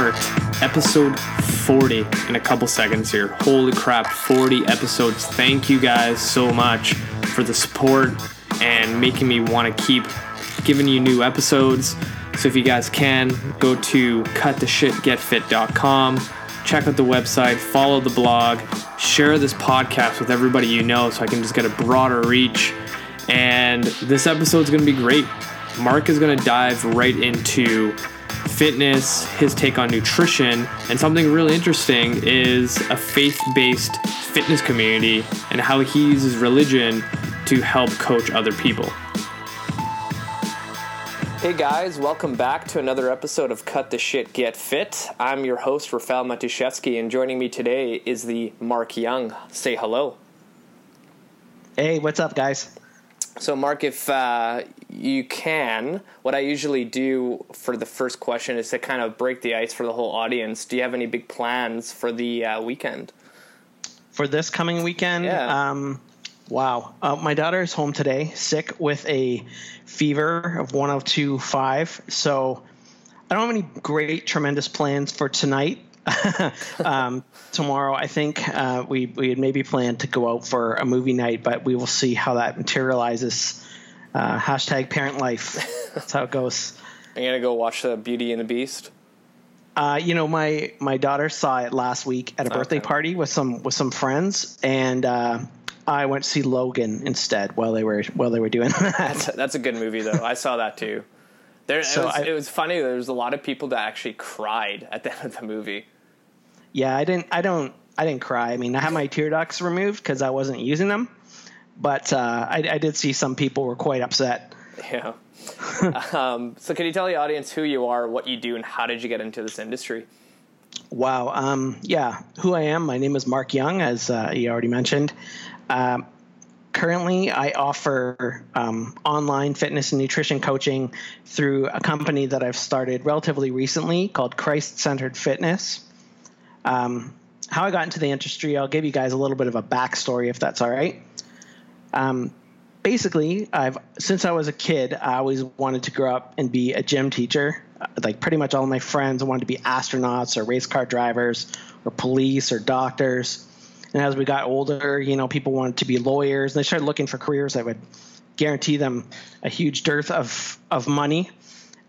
Start episode 40 in a couple seconds here. Holy crap, 40 episodes. Thank you guys so much for the support and making me want to keep giving you new episodes. So if you guys can, go to cuttheshitgetfit.com, check out the website, follow the blog, share this podcast with everybody you know so I can just get a broader reach. And this episode's gonna be great. Mark is gonna dive right into fitness, his take on nutrition, and something really interesting is a faith based fitness community and how he uses religion to help coach other people. Hey guys, welcome back to another episode of Cut the Shit Get Fit. I'm your host, Rafael Matuszewski, and joining me today is the Mark Young. Say hello. Hey, what's up, guys? So, Mark, if uh, you can, what I usually do for the first question is to kind of break the ice for the whole audience. Do you have any big plans for the uh, weekend? For this coming weekend? Yeah. Um, wow. Uh, my daughter is home today, sick with a fever of 102.5. So, I don't have any great, tremendous plans for tonight. um, tomorrow, I think uh, we we had maybe planned to go out for a movie night, but we will see how that materializes. Uh, hashtag parent life. That's how it goes. Are you gonna go watch the Beauty and the Beast? Uh, you know, my my daughter saw it last week at a birthday party with some with some friends, and uh, I went to see Logan instead while they were while they were doing that. That's, that's a good movie, though. I saw that too. There, So it, was, I- it was funny. There was a lot of people that actually cried at the end of the movie. Yeah, I didn't I don't I didn't cry. I mean, I had my tear ducts removed because I wasn't using them, but uh, I, I did see some people were quite upset. Yeah. um, so, can you tell the audience who you are, what you do, and how did you get into this industry? Wow. Um, yeah, who I am. My name is Mark Young, as uh, you already mentioned. Um, currently, I offer um, online fitness and nutrition coaching through a company that I've started relatively recently called Christ Centered Fitness. Um, how I got into the industry, I'll give you guys a little bit of a backstory, if that's all right. Um, basically, I've since I was a kid, I always wanted to grow up and be a gym teacher. Uh, Like pretty much all my friends wanted to be astronauts or race car drivers or police or doctors. And as we got older, you know, people wanted to be lawyers. And they started looking for careers that would guarantee them a huge dearth of of money.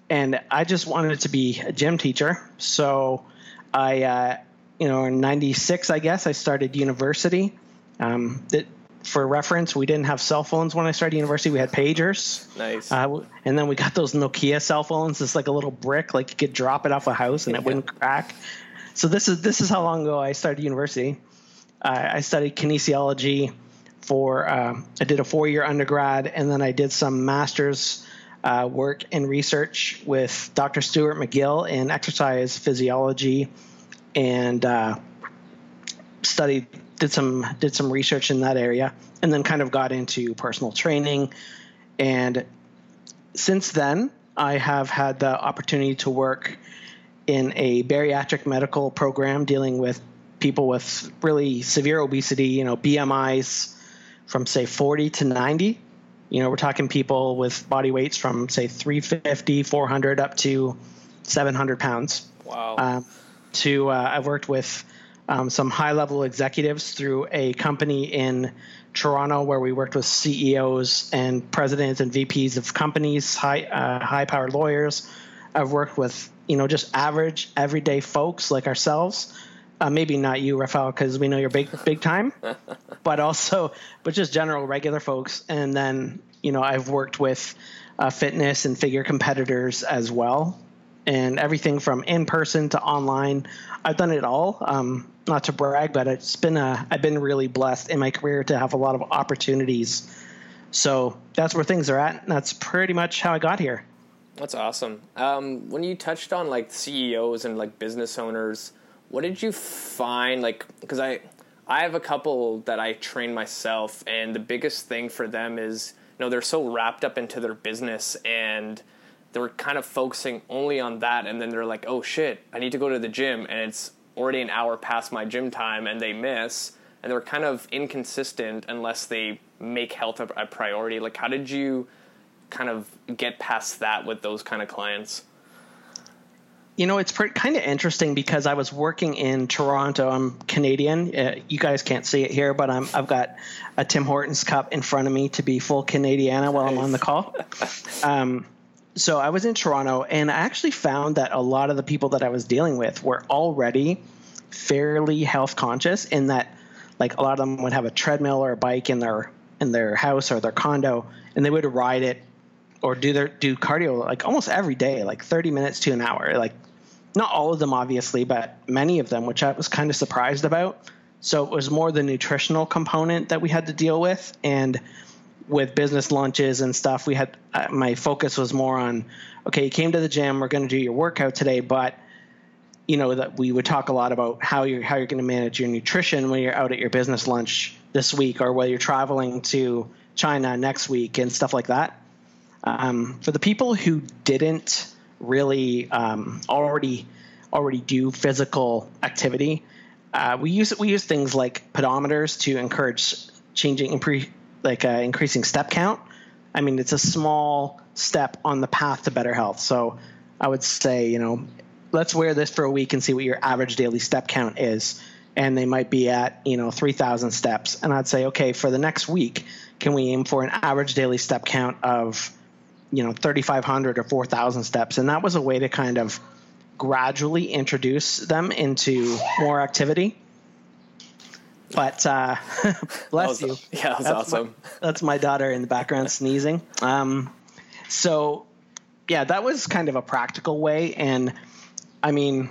And I just wanted to be a gym teacher. So I, uh, you know, in '96, I guess I started university. Um, that, for reference, we didn't have cell phones when I started university. We had pagers. Nice. Uh, and then we got those Nokia cell phones. It's like a little brick, like you could drop it off a house and it wouldn't crack. So this is this is how long ago I started university. Uh, I studied kinesiology for. Um, I did a four year undergrad, and then I did some master's uh, work and research with Dr. Stuart McGill in exercise physiology, and uh, studied did some did some research in that area, and then kind of got into personal training and since then, I have had the opportunity to work in a bariatric medical program dealing with people with really severe obesity, you know, BMIs from say 40 to 90. You know, we're talking people with body weights from say 350, 400 up to 700 pounds wow. um, to uh, I've worked with um, some high level executives through a company in Toronto where we worked with CEOs and presidents and VPs of companies, high uh, high powered lawyers. I've worked with you know just average everyday folks like ourselves. Uh, maybe not you, Rafael, because we know you're big big time, but also but just general regular folks. And then you know I've worked with uh, fitness and figure competitors as well and everything from in person to online. I've done it all. Um, not to brag, but it's been a, I've been really blessed in my career to have a lot of opportunities. So that's where things are at. And that's pretty much how I got here. That's awesome. Um, when you touched on like CEOs and like business owners, what did you find? Like, because I, I have a couple that I train myself, and the biggest thing for them is, you know, they're so wrapped up into their business and they're kind of focusing only on that, and then they're like, oh shit, I need to go to the gym, and it's already an hour past my gym time, and they miss, and they're kind of inconsistent unless they make health a, a priority. Like, how did you? kind of get past that with those kind of clients? you know, it's kind of interesting because I was working in Toronto. I'm Canadian. Uh, you guys can't see it here, but I'm, I've got a Tim Hortons cup in front of me to be full Canadiana while I'm on the call. Um, so I was in Toronto, and I actually found that a lot of the people that I was dealing with were already fairly health conscious in that, like, a lot of them would have a treadmill or a bike in their in their house or their condo, and they would ride it or do their do cardio like almost every day, like 30 minutes to an hour. Like not all of them obviously, but many of them, which I was kind of surprised about. So it was more the nutritional component that we had to deal with and with business lunches and stuff, we had uh, my focus was more on okay, you came to the gym, we're going to do your workout today, but you know that we would talk a lot about how you're how you're going to manage your nutrition when you're out at your business lunch this week or whether you're traveling to China next week and stuff like that. Um, for the people who didn't really um, already already do physical activity, uh, we use we use things like pedometers to encourage changing impre- like uh, increasing step count. I mean, it's a small step on the path to better health. So I would say, you know, let's wear this for a week and see what your average daily step count is. And they might be at, you know, 3,000 steps. And I'd say, okay, for the next week, can we aim for an average daily step count of you know 3500 or 4000 steps and that was a way to kind of gradually introduce them into more activity but uh, bless was, you yeah that was that's awesome my, that's my daughter in the background sneezing um, so yeah that was kind of a practical way and i mean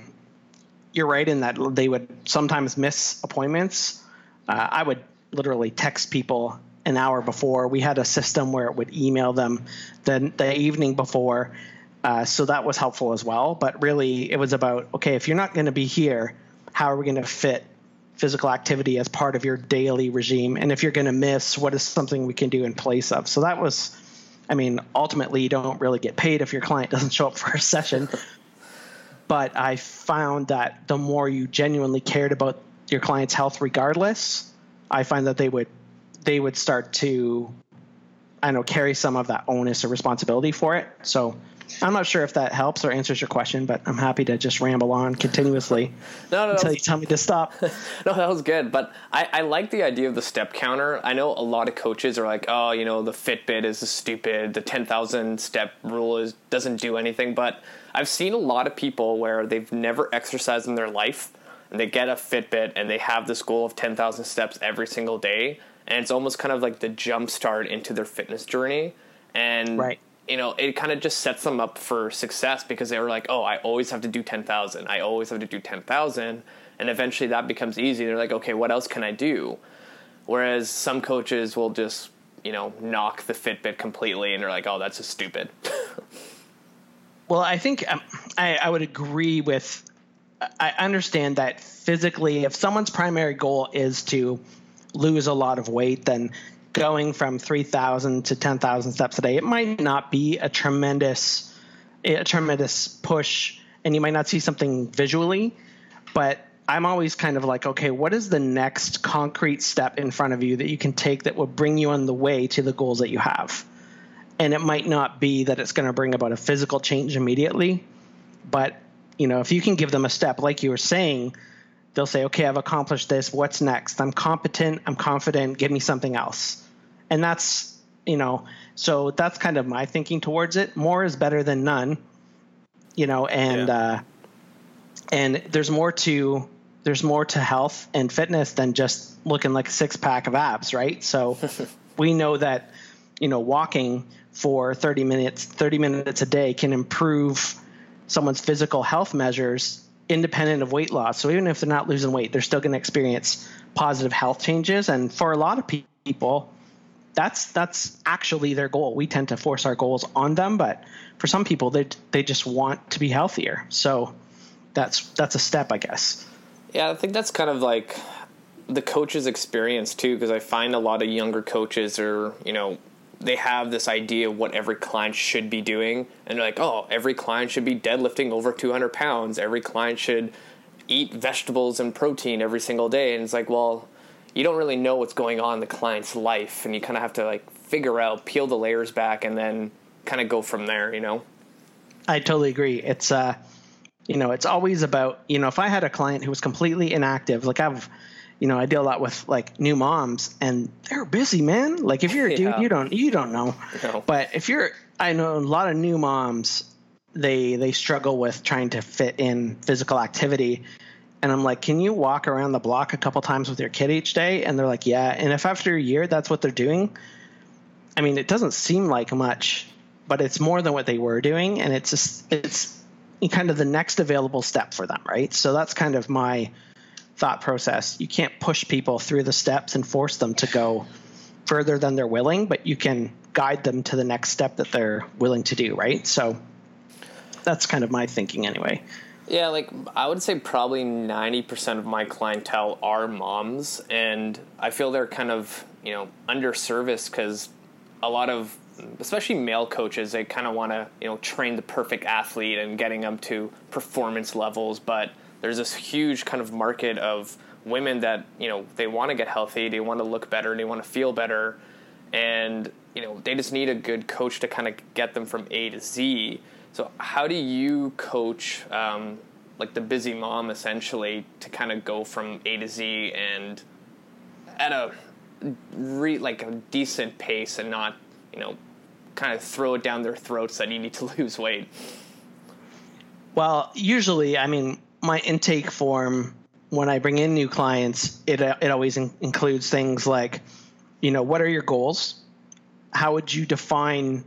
you're right in that they would sometimes miss appointments uh, i would literally text people an hour before. We had a system where it would email them the, the evening before. Uh, so that was helpful as well. But really, it was about okay, if you're not going to be here, how are we going to fit physical activity as part of your daily regime? And if you're going to miss, what is something we can do in place of? So that was, I mean, ultimately, you don't really get paid if your client doesn't show up for a session. but I found that the more you genuinely cared about your client's health, regardless, I find that they would they would start to I don't know carry some of that onus or responsibility for it. So I'm not sure if that helps or answers your question, but I'm happy to just ramble on continuously no, no, until you tell me to stop. no, that was good. But I, I like the idea of the step counter. I know a lot of coaches are like, oh, you know, the Fitbit is stupid. The 10,000 step rule is doesn't do anything. But I've seen a lot of people where they've never exercised in their life and they get a Fitbit and they have this goal of 10,000 steps every single day and it's almost kind of like the jump start into their fitness journey and right. You know it kind of just sets them up for success because they were like oh i always have to do 10000 i always have to do 10000 and eventually that becomes easy. They're like okay what else can i do? Whereas some coaches will just you know knock the fitbit completely and they're like oh that's just stupid. Well i think um, I, I would agree with i understand that physically if someone's primary goal is to lose a lot of weight, then going from 3,000 to 10,000 steps a day, it might not be a tremendous, a tremendous push, and you might not see something visually, but I'm always kind of like, okay, what is the next concrete step in front of you that you can take that will bring you on the way to the goals that you have? And it might not be that it's going to bring about a physical change immediately, but you know, if you can give them a step, like you were saying, they'll say, okay, I've accomplished this. What's next? I'm competent. I'm confident. Give me something else. And that's, you know, so that's kind of my thinking towards it. More is better than none, you know, and, yeah. uh, and there's more to, there's more to health and fitness than just looking like a six pack of abs, right? So we know that, you know, walking for 30 minutes, 30 minutes a day can improve someone's physical health measures independent of weight loss. So even if they're not losing weight, they're still going to experience positive health changes. And for a lot of people, that's that's actually their goal. We tend to force our goals on them, but for some people, they they just want to be healthier. So that's that's a step, I guess. Yeah, I think that's kind of like the coach's experience too, because I find a lot of younger coaches are you know they have this idea of what every client should be doing, and they're like, oh, every client should be deadlifting over 200 pounds. Every client should eat vegetables and protein every single day. And it's like, well, you don't really know what's going on in the client's life, and you kind of have to like figure out, peel the layers back, and then kind of go from there. You know. I totally agree. It's uh, You know, it's always about, you know, if I had a client who was completely inactive, like I've, you know, I deal a lot with like new moms and they're busy, man. Like if you're a dude, you don't, you don't know. No. But if you're, I know a lot of new moms, they, they struggle with trying to fit in physical activity. And I'm like, can you walk around the block a couple times with your kid each day? And they're like, yeah. And if after a year that's what they're doing, I mean, it doesn't seem like much, but it's more than what they were doing, and it's just, it's kind of the next available step for them, right? So that's kind of my thought process. You can't push people through the steps and force them to go further than they're willing, but you can guide them to the next step that they're willing to do, right? So that's kind of my thinking anyway. Yeah, like I would say probably 90% of my clientele are moms and I feel they're kind of, you know, underserviced cuz a lot of especially male coaches they kind of want to you know train the perfect athlete and getting them to performance levels but there's this huge kind of market of women that you know they want to get healthy they want to look better they want to feel better and you know they just need a good coach to kind of get them from a to z so how do you coach um, like the busy mom essentially to kind of go from a to z and at a re, like a decent pace and not you know kind of throw it down their throats that you need to lose weight? Well, usually, I mean, my intake form when I bring in new clients, it uh, it always in- includes things like, you know, what are your goals? How would you define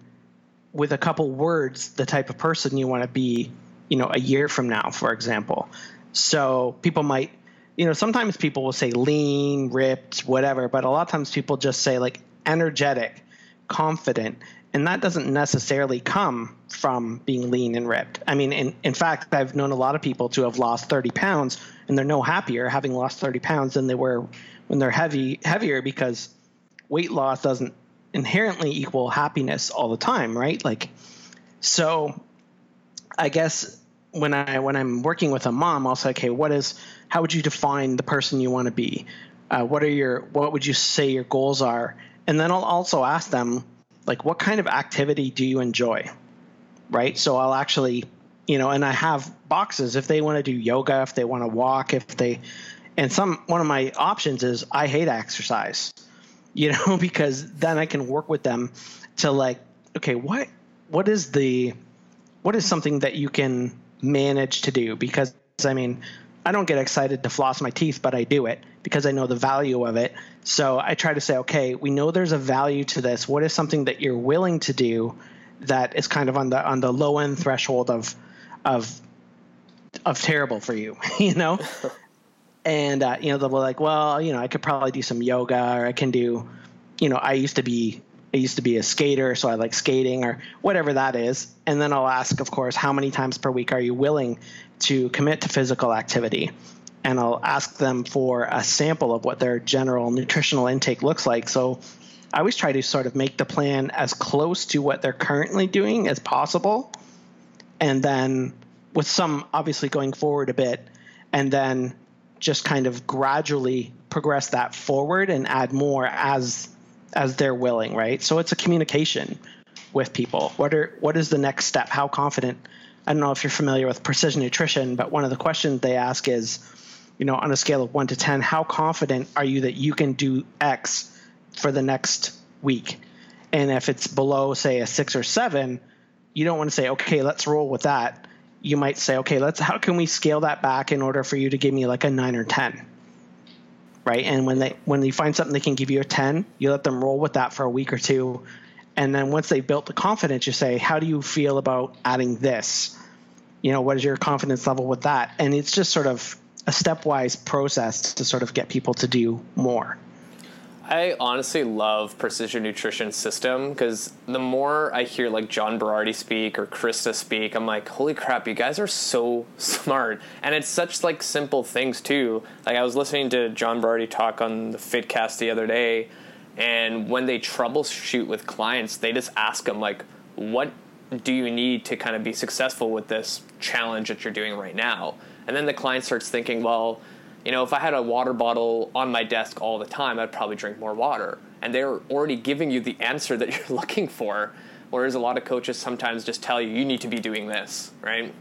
with a couple words the type of person you want to be, you know, a year from now, for example. So people might, you know, sometimes people will say lean, ripped, whatever, but a lot of times people just say like energetic, confident, and that doesn't necessarily come from being lean and ripped. I mean, in, in fact, I've known a lot of people to have lost 30 pounds and they're no happier having lost 30 pounds than they were when they're heavy heavier because weight loss doesn't inherently equal happiness all the time, right? Like, so I guess when I when I'm working with a mom, I'll say, okay, what is how would you define the person you want to be? Uh, what are your what would you say your goals are? And then I'll also ask them like what kind of activity do you enjoy? Right? So i'll actually you know and i have boxes. If they want to do yoga if they want to walk if they and some one of my options is i hate exercise you know because then i can work with them to like okay what what is the what is something that you can manage to do? Because i mean I don't get excited to floss my teeth, but I do it because I know the value of it. So I try to say, okay, we know there's a value to this. What is something that you're willing to do that is kind of on the on the low end threshold of of of terrible for you, you know? and uh, you know they'll be like, well, you know, I could probably do some yoga, or I can do, you know, I used to be I used to be a skater, so I like skating or whatever that is. And then I'll ask, of course, how many times per week are you willing to commit to physical activity. And I'll ask them for a sample of what their general nutritional intake looks like. So I always try to sort of make the plan as close to what they're currently doing as possible. And then, with some obviously going forward a bit, and then just kind of gradually progress that forward and add more as as they're willing, right? So it's a communication with people. What are what is the next step? How confident I don't know if you're familiar with precision nutrition, but one of the questions they ask is, you know, on a scale of one to 10, how confident are you that you can do X for the next week? And if it's below, say, a six or seven, you don't want to say, okay, let's roll with that. You might say, okay, let's, how can we scale that back in order for you to give me like a nine or 10? Right. And when they, when you find something they can give you a 10, you let them roll with that for a week or two and then once they've built the confidence, you say, how do you feel about adding this? You know, what is your confidence level with that? And it's just sort of a stepwise process to sort of get people to do more. I honestly love precision nutrition system because the more I hear like John Berardi speak or Krista speak, I'm like, holy crap, you guys are so smart. And it's such like simple things too. Like I was listening to John Berardi talk on the Fitcast the other day and when they troubleshoot with clients, they just ask them like, "What do you need to kind of be successful with this challenge that you're doing right now?" And then the client starts thinking, "Well, you know, if I had a water bottle on my desk all the time, I'd probably drink more water." And they're already giving you the answer that you're looking for. Whereas a lot of coaches sometimes just tell you, "You need to be doing this," right?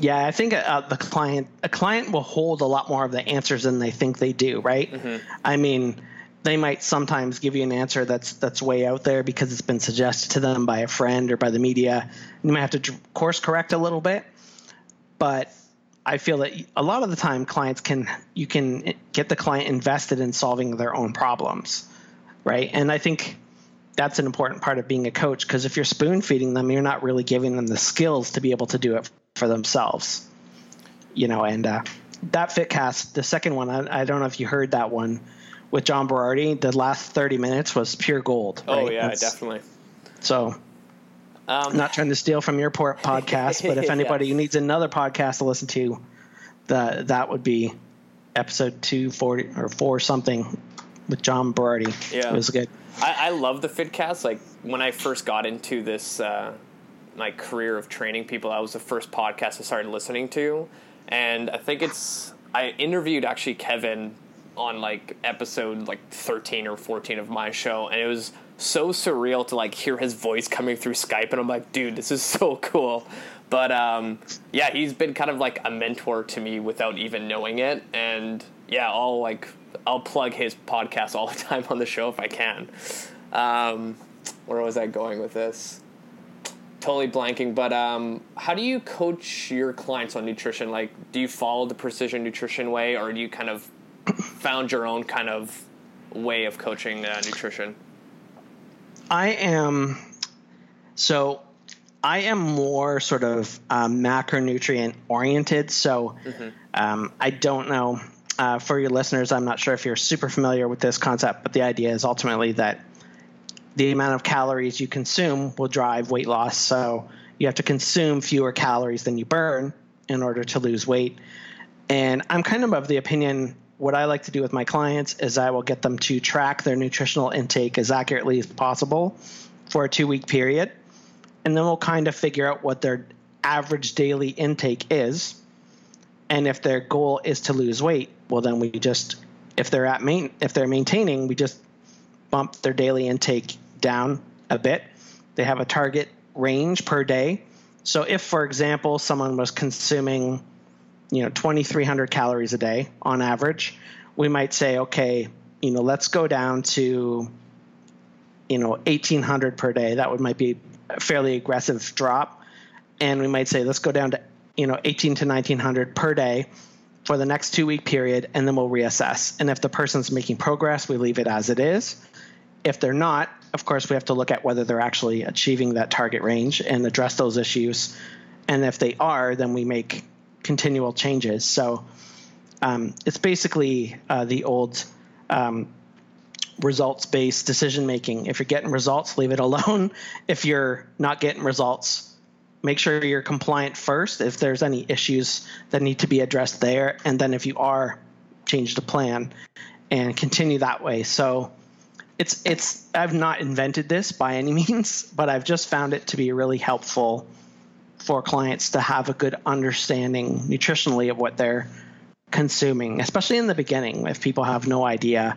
Yeah, I think uh, the client a client will hold a lot more of the answers than they think they do, right? Mm-hmm. I mean, they might sometimes give you an answer that's that's way out there because it's been suggested to them by a friend or by the media. You might have to course correct a little bit, but I feel that a lot of the time clients can you can get the client invested in solving their own problems, right? And I think that's an important part of being a coach because if you're spoon feeding them, you're not really giving them the skills to be able to do it for themselves. You know, and uh, that FitCast, the second one, I, I, don't know if you heard that one with John Berardi. The last 30 minutes was pure gold. Oh, right? Oh, yeah, definitely. So um, not trying to steal from your podcast, but if anybody yeah. needs another podcast to listen to, the, that would be episode 240 or 4 something with John Berardi. Yeah. It was good. I, I love the FitCast. Like when I first got into this, uh, my career of training people, that was the first podcast I started listening to, and I think it's I interviewed actually Kevin on like episode like 13 or 14 of my show and it was so surreal to like hear his voice coming through Skype and I'm like dude this is so cool. But um, yeah he's been kind of like a mentor to me without even knowing it. And yeah I'll like I'll plug his podcast all the time on the show if I can. Um, where was I going with this? Totally blanking but um, how do you coach your clients on nutrition? Like do you follow the precision nutrition way or do you kind of found your own kind of way of coaching uh, nutrition i am so i am more sort of um, macronutrient oriented so mm-hmm. um, i don't know uh, for your listeners i'm not sure if you're super familiar with this concept but the idea is ultimately that the amount of calories you consume will drive weight loss. So you have to consume fewer calories than you burn in order to lose weight. And I'm kind of of the opinion what I like to do with my clients is I will get them to track their nutritional intake as accurately as possible for a two week period. And then we'll kind of figure out what their average daily intake is. And if their goal is to lose weight, well, then we just, if they're at main, if they're maintaining, we just bump their daily intake down a bit. They have a target range per day. So if, for example, someone was consuming, you know, 2,300 calories a day on average, we might say, okay, you know, let's go down to, you know, 1,800 per day. That would might be a fairly aggressive drop, and we might say, let's go down to, you know, 18 to 1,900 per day for the next two week period, and then we'll reassess. And if the person's making progress, we leave it as it is. If they're not, of course, we have to look at whether they're actually achieving that target range and address those issues. And if they are, then we make continual changes. So um, it's basically uh, the old um, results based decision making. If you're getting results, leave it alone. If you're not getting results, make sure you're compliant first. If there's any issues that need to be addressed there, and then if you are, change the plan and continue that way. So it's it's I've not invented this by any means, but I've just found it to be really helpful for clients to have a good understanding nutritionally of what they're consuming, especially in the beginning if people have no idea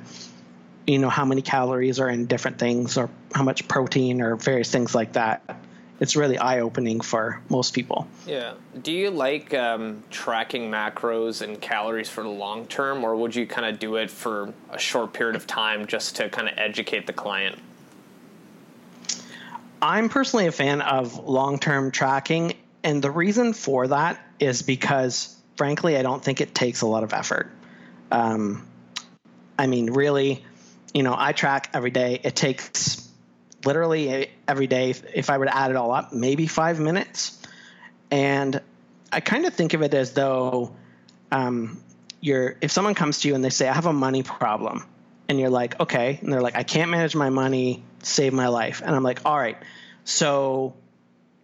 you know how many calories are in different things or how much protein or various things like that it's really eye opening for most people. Yeah. Do you like um, tracking macros and calories for the long term, or would you kind of do it for a short period of time just to kind of educate the client? I'm personally a fan of long term tracking, and the reason for that is because, frankly, I don't think it takes a lot of effort. Um, I mean, really, you know, I track every day. It takes literally every day, if I were to add it all up, maybe five minutes. And I kind of think of it as though um, you're, if someone comes to you and they say, I have a money problem, and you're like, okay, and they're like, I can't manage my money, save my life. And I'm like, all right, so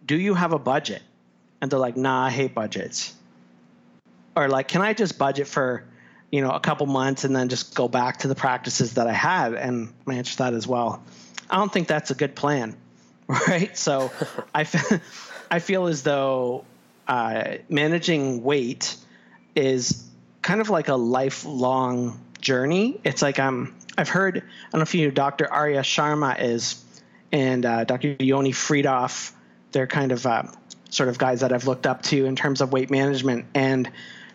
do you have a budget? And they're like, nah, I hate budgets. Or like, can I just budget for, you know, a couple months and then just go back to the practices that I had? And my answer that as well. I don't think that's a good plan, right? So I, f- I feel as though uh, managing weight is kind of like a lifelong journey. It's like I'm. I've heard. I don't know if you know Dr. Arya Sharma is, and uh, Dr. Yoni Freedhoff. They're kind of uh, sort of guys that I've looked up to in terms of weight management. And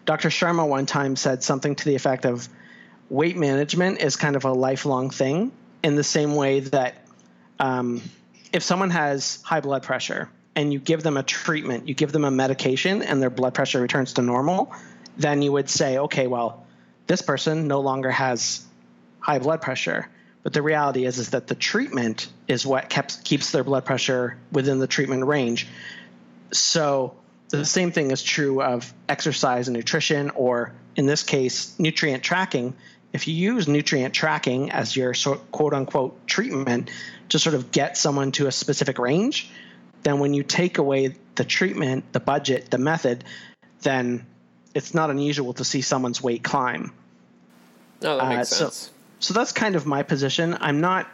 Dr. Sharma one time said something to the effect of weight management is kind of a lifelong thing in the same way that um, if someone has high blood pressure and you give them a treatment, you give them a medication, and their blood pressure returns to normal, then you would say, okay, well, this person no longer has high blood pressure. But the reality is, is that the treatment is what kept, keeps their blood pressure within the treatment range. So the same thing is true of exercise and nutrition, or in this case, nutrient tracking. If you use nutrient tracking as your quote unquote treatment to sort of get someone to a specific range, then when you take away the treatment, the budget, the method, then it's not unusual to see someone's weight climb. No, that makes uh, sense. So, that's kind of my position. I'm not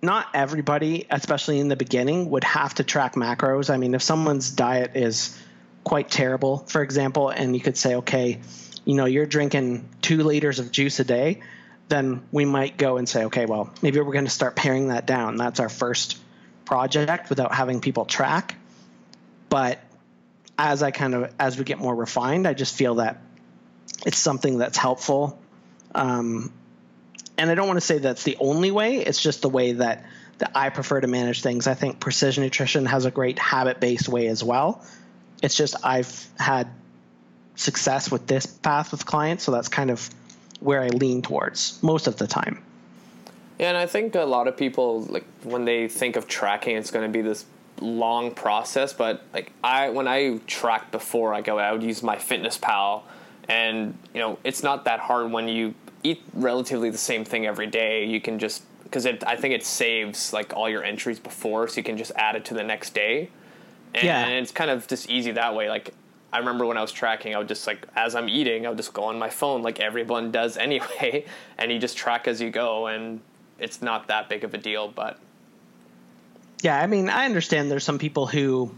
not everybody, especially in the beginning, would have to track macros. I mean, if someone's diet is quite terrible, for example, and you could say, okay, you know, you're drinking two liters of juice a day, then we might go and say, okay, well, maybe we're going to start paring that down. That's our first project without having people track. But as I kind of as we get more refined, I just feel that it's something that's helpful. Um, and I don't want to say that's the only way. It's just the way that that I prefer to manage things. I think precision nutrition has a great habit based way as well. It's just I've had success with this path with clients, so that's kind of where I lean towards most of the time. Yeah, and I think a lot of people like when they think of tracking, it's going to be this long process. But like I, when I tracked before I go, I would use MyFitnessPal, and you know it's not that hard when you eat relatively the same thing every day. You can just because it, I think it saves like all your entries before, so you can just add it to the next day. And yeah. it's kind of just easy that way. Like I remember when I was tracking, I would just like as I'm eating, I would just go on my phone like everyone does anyway, and you just track as you go, and it's not that big of a deal, but yeah, I mean, I understand there's some people who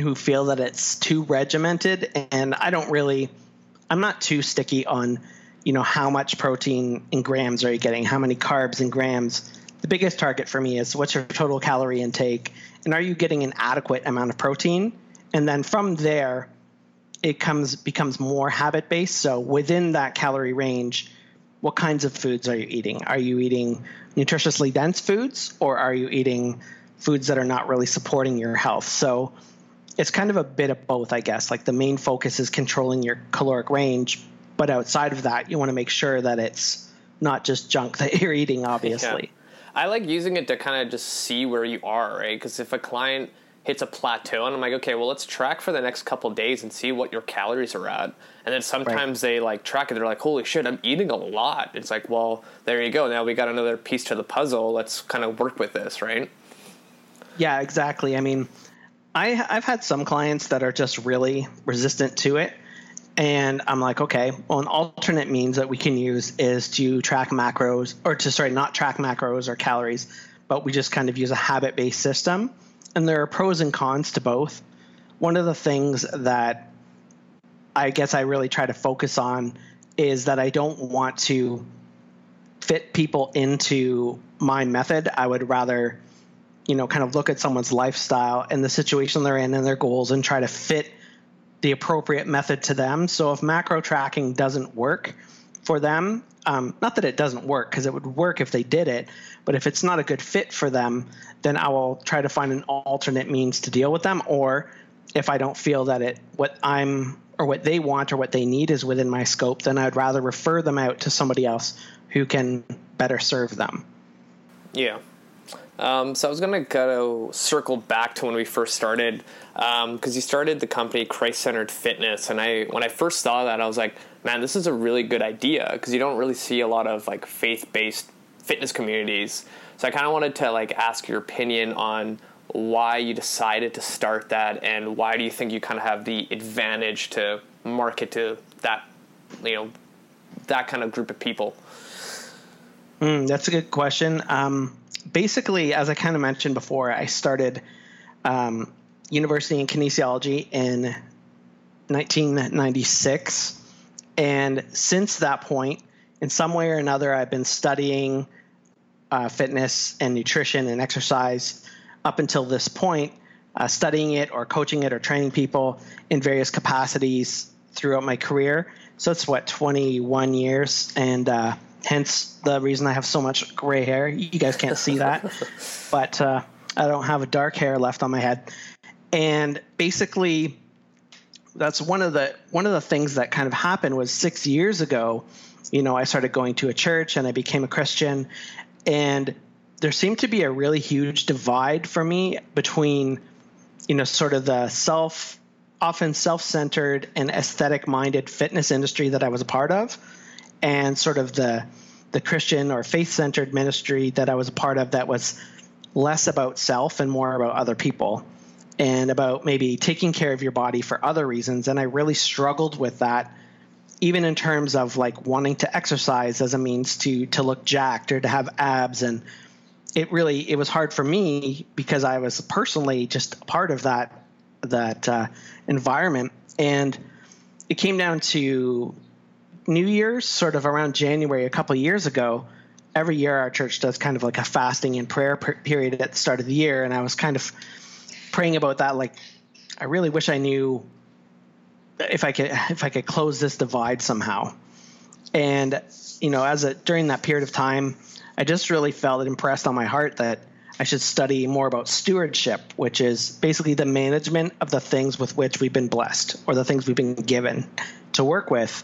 who feel that it's too regimented, and I don't really, I'm not too sticky on, you know, how much protein in grams are you getting, how many carbs in grams. The biggest target for me is what's your total calorie intake, and are you getting an adequate amount of protein? And then from there, it comes becomes more habit based. So within that calorie range, what kinds of foods are you eating? Are you eating nutritiously dense foods or are you eating foods that are not really supporting your health? So it's kind of a bit of both, I guess. Like the main focus is controlling your caloric range, but outside of that, you want to make sure that it's not just junk that you're eating, obviously. Yeah. I like using it to kind of just see where you are, right? Because if a client hits a plateau and I'm like, okay, well let's track for the next couple days and see what your calories are at. And then sometimes right. they like track it, they're like, holy shit, I'm eating a lot. It's like, well, there you go. Now we got another piece to the puzzle. Let's kind of work with this, right? Yeah, exactly. I mean, I I've had some clients that are just really resistant to it. And I'm like, okay, well, an alternate means that we can use is to track macros, or to, sorry, not track macros or calories, but we just kind of use a habit based system and there are pros and cons to both. One of the things that I guess I really try to focus on is that I don't want to fit people into my method. I would rather, you know, kind of look at someone's lifestyle and the situation they're in and their goals and try to fit the appropriate method to them. So if macro tracking doesn't work for them, um, not that it doesn't work because it would work if they did it, but if it's not a good fit for them, then I will try to find an alternate means to deal with them. Or if I don't feel that it what I'm or what they want or what they need is within my scope, then I'd rather refer them out to somebody else who can better serve them. Yeah. Um, so I was going to go circle back to when we first started because um, you started the company Christ Centered Fitness, and I when I first saw that I was like, man, this is a really good idea because you don't really see a lot of like faith based fitness communities. So I kind of wanted to like ask your opinion on why you decided to start that and why do you think you kind of have the advantage to market to that you know that kind of group of people mm, that's a good question um, basically as i kind of mentioned before i started um, university in kinesiology in 1996 and since that point in some way or another i've been studying uh, fitness and nutrition and exercise up until this point uh, studying it or coaching it or training people in various capacities throughout my career. So it's what 21 years, and uh, hence the reason I have so much gray hair. You guys can't see that, but uh, I don't have a dark hair left on my head. And basically, that's one of the one of the things that kind of happened was six years ago. You know, I started going to a church and I became a Christian, and there seemed to be a really huge divide for me between, you know, sort of the self, often self-centered and aesthetic-minded fitness industry that I was a part of, and sort of the the Christian or faith-centered ministry that I was a part of that was less about self and more about other people and about maybe taking care of your body for other reasons. And I really struggled with that, even in terms of like wanting to exercise as a means to to look jacked or to have abs. And it really it was hard for me because I was personally just a part of that that uh, environment. And it came down to New Year's, sort of around January, a couple years ago. Every year, our church does kind of like a fasting and prayer period at the start of the year, and I was kind of praying about that like i really wish i knew if i could if i could close this divide somehow and you know as a during that period of time i just really felt it impressed on my heart that i should study more about stewardship which is basically the management of the things with which we've been blessed or the things we've been given to work with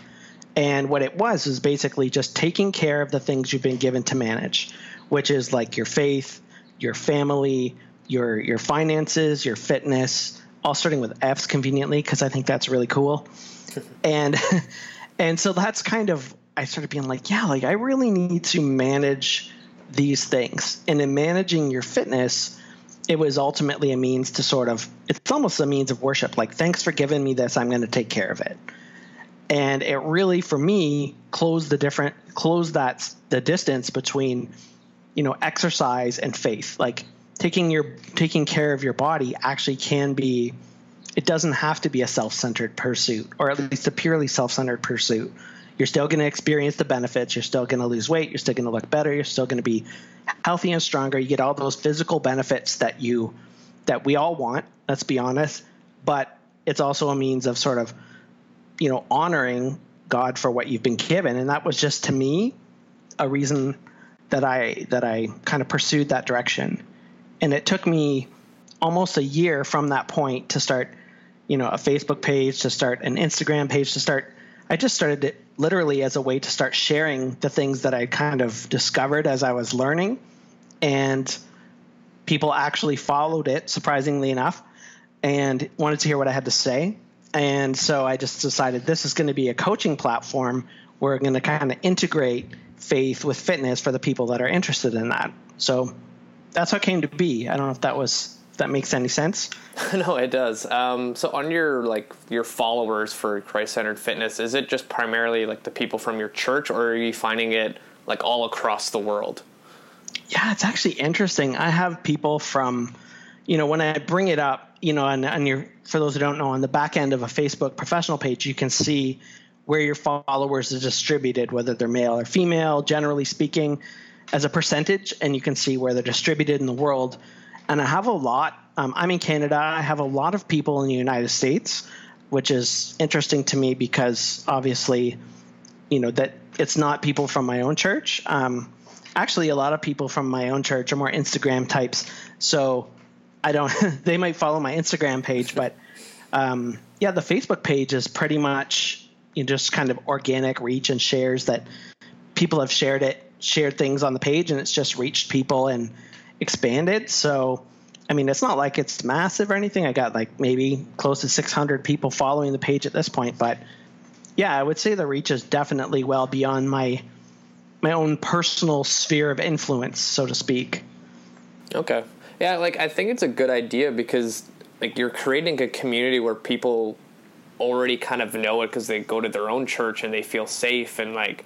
and what it was was basically just taking care of the things you've been given to manage which is like your faith your family your your finances, your fitness, all starting with F's conveniently because I think that's really cool. and and so that's kind of I started being like, yeah, like I really need to manage these things. And in managing your fitness, it was ultimately a means to sort of it's almost a means of worship. Like, thanks for giving me this, I'm gonna take care of it. And it really for me closed the different closed that the distance between, you know, exercise and faith. Like taking your taking care of your body actually can be it doesn't have to be a self-centered pursuit or at least a purely self-centered pursuit. You're still going to experience the benefits. You're still going to lose weight. You're still going to look better. You're still going to be healthy and stronger. You get all those physical benefits that you that we all want let's be honest. But it's also a means of sort of you know honoring god for what you've been given. And that was just to me a reason that i that i kind of pursued that direction. And it took me almost a year from that point to start you know a facebook page to start an instagram page to start i just started it literally as a way to start sharing the things that i kind of discovered as i was learning. And people actually followed it surprisingly enough and wanted to hear what i had to say and so i just decided this is going to be a coaching platform we're going to kind of integrate faith with fitness for the people that are interested in that so that's how it came to be. I don't know if that was if that makes any sense. no, it does. Um, so on your like your followers for Christ centered fitness, is it just primarily like the people from your church, or are you finding it like all across the world? Yeah, it's actually interesting. I have people from, you know, when I bring it up, you know, and, and you're, for those who don't know, on the back end of a Facebook professional page, you can see where your followers are distributed, whether they're male or female, generally speaking as a percentage, and you can see where they're distributed in the world. And I have a lot. Um, I'm in Canada. I have a lot of people in the United States, which is interesting to me because obviously, you know that it's not people from my own church. Um, actually, a lot of people from my own church are more Instagram types. So I don't. they might follow my Instagram page, but um, yeah, the Facebook page is pretty much you know, just kind of organic reach and shares that people have shared it shared things on the page and it's just reached people and expanded. So, I mean, it's not like it's massive or anything. I got like maybe close to 600 people following the page at this point, but yeah, I would say the reach is definitely well beyond my my own personal sphere of influence, so to speak. Okay. Yeah, like I think it's a good idea because like you're creating a community where people already kind of know it because they go to their own church and they feel safe and like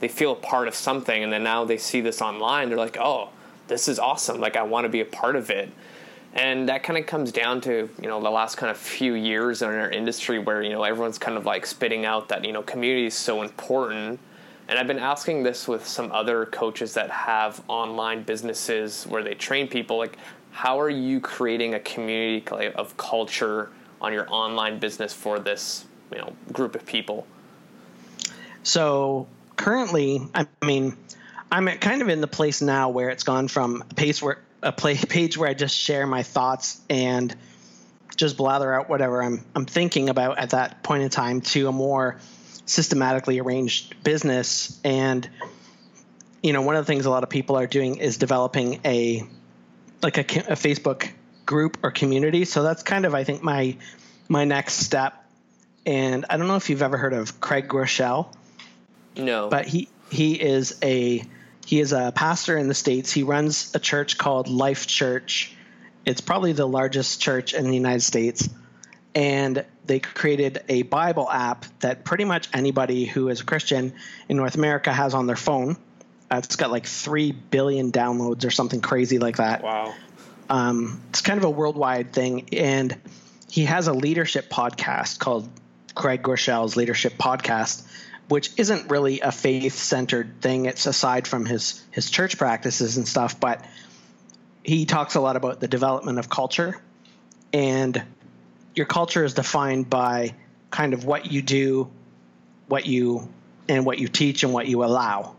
they feel a part of something. And then now they see this online they're like oh this is awesome. Like i want to be a part of it. And that kind of comes down to you know the last kind of few years in our industry where you know everyone's kind of like spitting out that you know community is so important and i've been asking this with some other coaches that have online businesses where they train people like how are you creating a community of culture on your online business for this you know group of people? So currently, I mean, I'm kind of in the place now where it's gone from a where a page where I just share my thoughts and just blather out whatever I'm I'm thinking about at that point in time to a more systematically arranged business. And you know one of the things a lot of people are doing is developing a like a, a Facebook group or community. So that's kind of I think my my next step. And I don't know if you've ever heard of Craig Groeschel. No. But he he is a he is a pastor in the states. He runs a church called Life Church. It's probably the largest church in the United States and they created a Bible app that pretty much anybody who is a Christian in North America has on their phone. Uh, it's got like 3 billion downloads or something crazy like that. Wow. Um, it's kind of a worldwide thing. And he has a leadership podcast called Craig Groeschel's Leadership Podcast, which isn't really a faith centered thing. It's aside from his, his church practices and stuff, but he talks a lot about the development of culture and your culture is defined by kind of what you do, what you and what you teach and what you allow,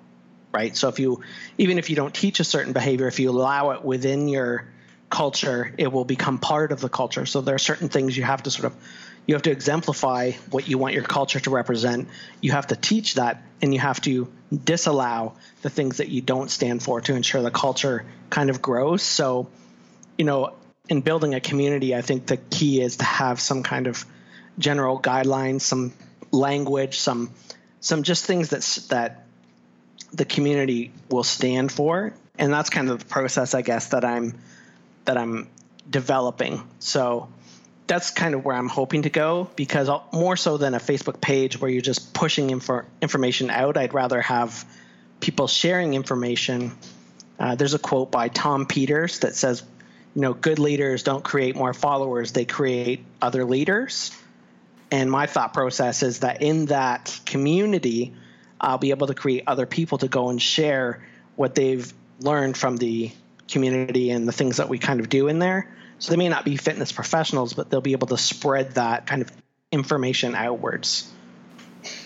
right? So if you even if you don't teach a certain behavior, if you allow it within your culture, it will become part of the culture. So there are certain things you have to sort of you have to exemplify what you want your culture to represent. You have to teach that and you have to disallow the things that you don't stand for to ensure the culture kind of grows. So, you know, in building a community, I think the key is to have some kind of general guidelines, some language, some some just things that that the community will stand for, and that's kind of the process, I guess, that I'm that I'm developing. So that's kind of where I'm hoping to go because more so than a Facebook page where you're just pushing info, information out, I'd rather have people sharing information. Uh, there's a quote by Tom Peters that says, you know, good leaders don't create more followers, they create other leaders. And my thought process is that in that community, I'll be able to create other people to go and share what they've learned from the community and the things that we kind of do in there. So they may not be fitness professionals, but they'll be able to spread that kind of information outwards.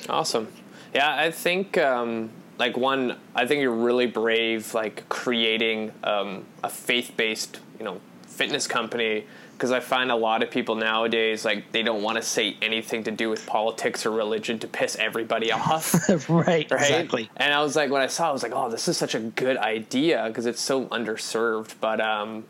Awesome. Yeah, I think um, like one, I think you're really brave, like creating um, a faith-based you know fitness company because I find a lot of people nowadays like they don't want to say anything to do with politics or religion to piss everybody off. right, right, exactly. And I was like, when I saw, it, I was like, oh, this is such a good idea because it's so underserved. But um,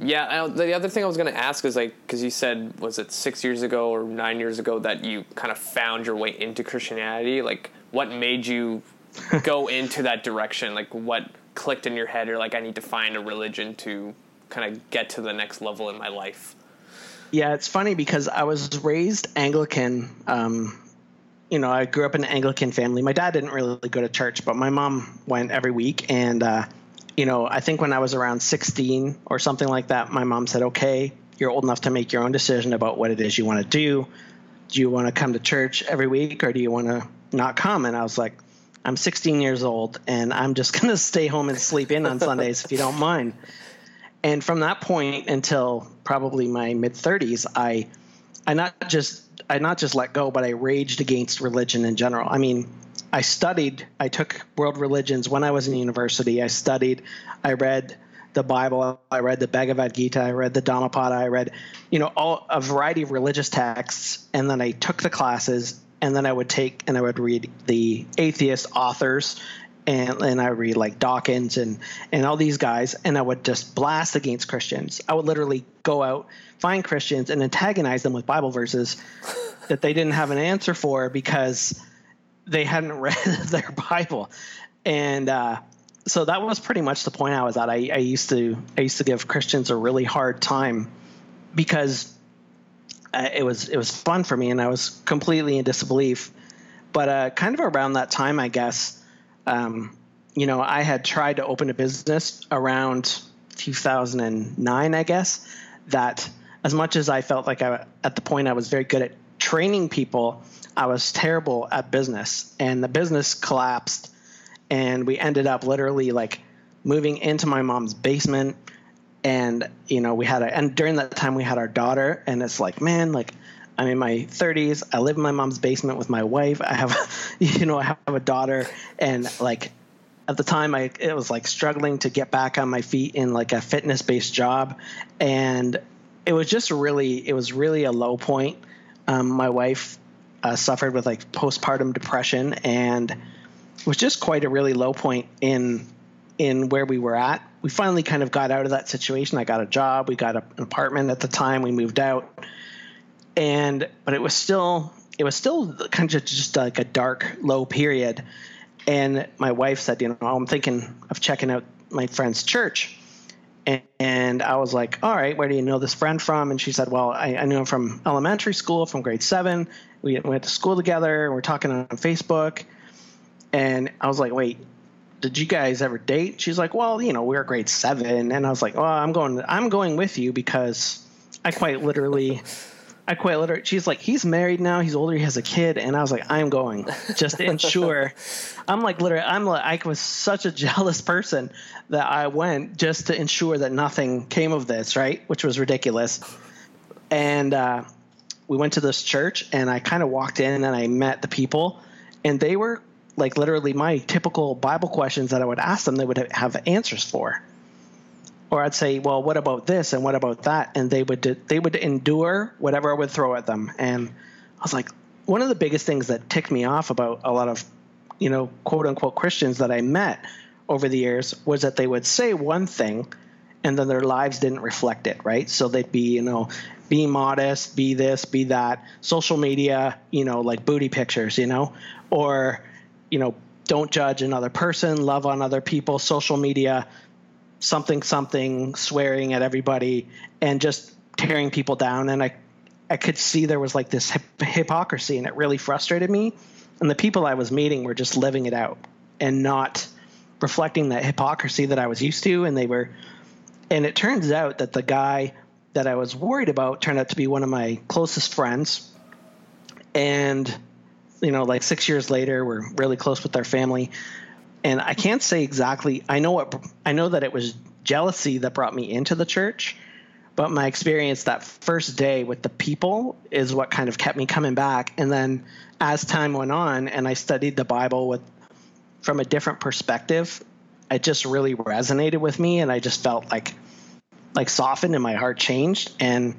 yeah, I, the other thing I was going to ask is like, because you said, was it six years ago or nine years ago that you kind of found your way into Christianity? Like, what made you go into that direction? Like, what clicked in your head, or like, I need to find a religion to kind of get to the next level in my life. Yeah, it's funny because I was raised Anglican. Um, you know, I grew up in an Anglican family. My dad didn't really go to church, but my mom went every week. And, uh, you know, I think when I was around 16 or something like that, my mom said, okay, you're old enough to make your own decision about what it is you want to do. Do you want to come to church every week or do you want to not come? And I was like, I'm 16 years old and I'm just going to stay home and sleep in on Sundays if you don't mind and from that point until probably my mid 30s i i not just i not just let go but i raged against religion in general. I mean i studied i took world religions when i was in university. I studied i read the bible i read the bhagavad gita i read the dhammapada i read you know all a variety of religious texts and then i took the classes and then i would take and i would read the atheist authors and and I read like Dawkins and and all these guys, and I would just blast against Christians. I would literally go out, find Christians, and antagonize them with Bible verses that they didn't have an answer for because they hadn't read their Bible, and uh, so that was pretty much the point I was at. I, I used to I used to give Christians a really hard time because uh, it was it was fun for me, and I was completely in disbelief. But uh, kind of around that time, I guess um, you know, I had tried to open a business around 2009, I guess, that as much as I felt like I, at the point I was very good at training people, I was terrible at business. And the business collapsed. And we ended up literally like moving into my mom's basement. and you know we had a and during that time we had our daughter and it's like man like i'm in my 30s i live in my mom's basement with my wife. I have you know i have a daughter. And like at the time i it was like struggling to get back on my feet in like a fitness based job. And it was just really it was really a low point. Um, my wife uh, suffered with like postpartum depression and it was just quite a really low point in in where we were at. We finally kind of got out of that situation. I got a job, we got a, an apartment at the time, we moved out, and but it was still it was still kind of just like a dark low period. And my wife said, you know, I'm thinking of checking out my friend's church. And, and I was like, all right, where do you know this friend from? And she said, well, I, I knew him from elementary school, from grade seven. We went to school together. We're talking on Facebook. And I was like, wait, did you guys ever date? She's like, well, you know, we are grade seven, and I was like, well, I'm going, I'm going with you because I quite literally, I quite literally. She's like, he's married now, he's older, he has a kid, and I was like, I'm going just to ensure. I'm like literally, I'm like, I was such a jealous person that I went just to ensure that nothing came of this, right? Which was ridiculous. And uh, we went to this church, and I kind of walked in, and I met the people, and they were like literally my typical Bible questions that I would ask them, they would have answers for. Or I'd say, well, what about this and what about that? And they would they would endure whatever I would throw at them. And I was like, one of the biggest things that ticked me off about a lot of, you know, quote unquote Christians that I met over the years was that they would say one thing and then their lives didn't reflect it, right? So they'd be, you know, be modest, be this, be that, social media, you know, like booty pictures, you know, or you know, don't judge another person, love on other people, social media, something, something, swearing at everybody, and just tearing people down. And I, I could see there was like this hip- hypocrisy, and it really frustrated me. And the people I was meeting were just living it out and not reflecting that hypocrisy that I was used to. And they were, and it turns out that the guy that I was worried about turned out to be one of my closest friends. And you know, like six years later, we're really close with our family. And I can't say exactly. I know what I know that it was jealousy that brought me into the church, but my experience that first day with the people is what kind of kept me coming back. And then as time went on, and I studied the Bible with from a different perspective, it just really resonated with me, and I just felt like like softened and my heart changed and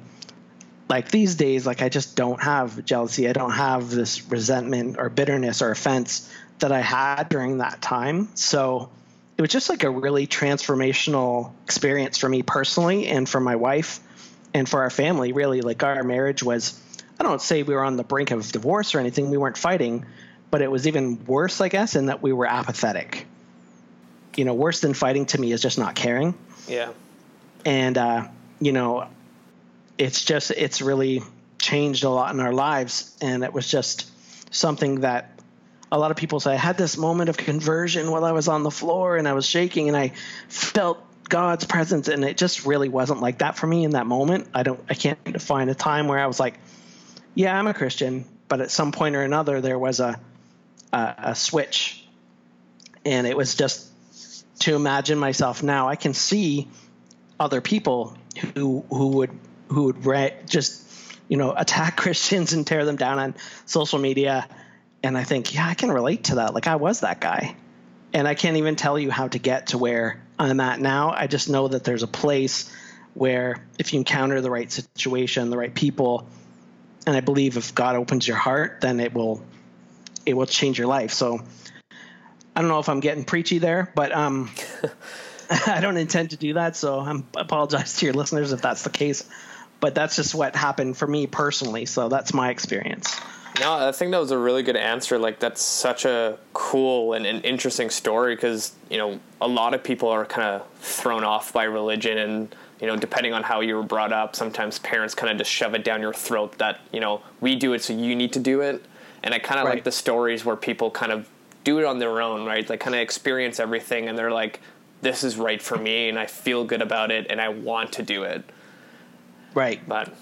like these days like i just don't have jealousy i don't have this resentment or bitterness or offense that i had during that time. So it was just like a really transformational experience for me personally and for my wife and for our family really. Like our marriage was i don't say we were on the brink of divorce or anything we weren't fighting but it was even worse i guess in that we were apathetic. You know worse than fighting to me is just not caring. Yeah. And uh, you know it's just it's really changed a lot in our lives. And it was just something that a lot of people say i had this moment of conversion while i was on the floor and i was shaking and i felt god's presence and it just really wasn't like that for me in that moment i don't i can't define a time where i was like yeah i'm a christian but at some point or another there was a a, a switch and it was just to imagine myself now i can see other people who who would who would just you know attack Christians and tear them down on social media. And I think, yeah, I can relate to that. Like I was that guy. And I can't even tell you how to get to where I'm at now. I just know that there's a place where if you encounter the right situation, the right people, and I believe if God opens your heart, then it will it will change your life. So I don't know if I'm getting preachy there, but um I don't intend to do that. So I apologize to your listeners if that's the case but that's just what happened for me personally. So that's my experience. No, I think that was a really good answer. Like that's such a cool and, and interesting story because you know a lot of people are kind of thrown off by religion and you know depending on how you were brought up, sometimes parents kind of just shove it down your throat that you know we do it so you need to do it. And I kind of right. like the stories where people kind of do it on their own, right? They kind of experience everything and they're like, this is right for me and I feel good about it and I want to do it. Right. But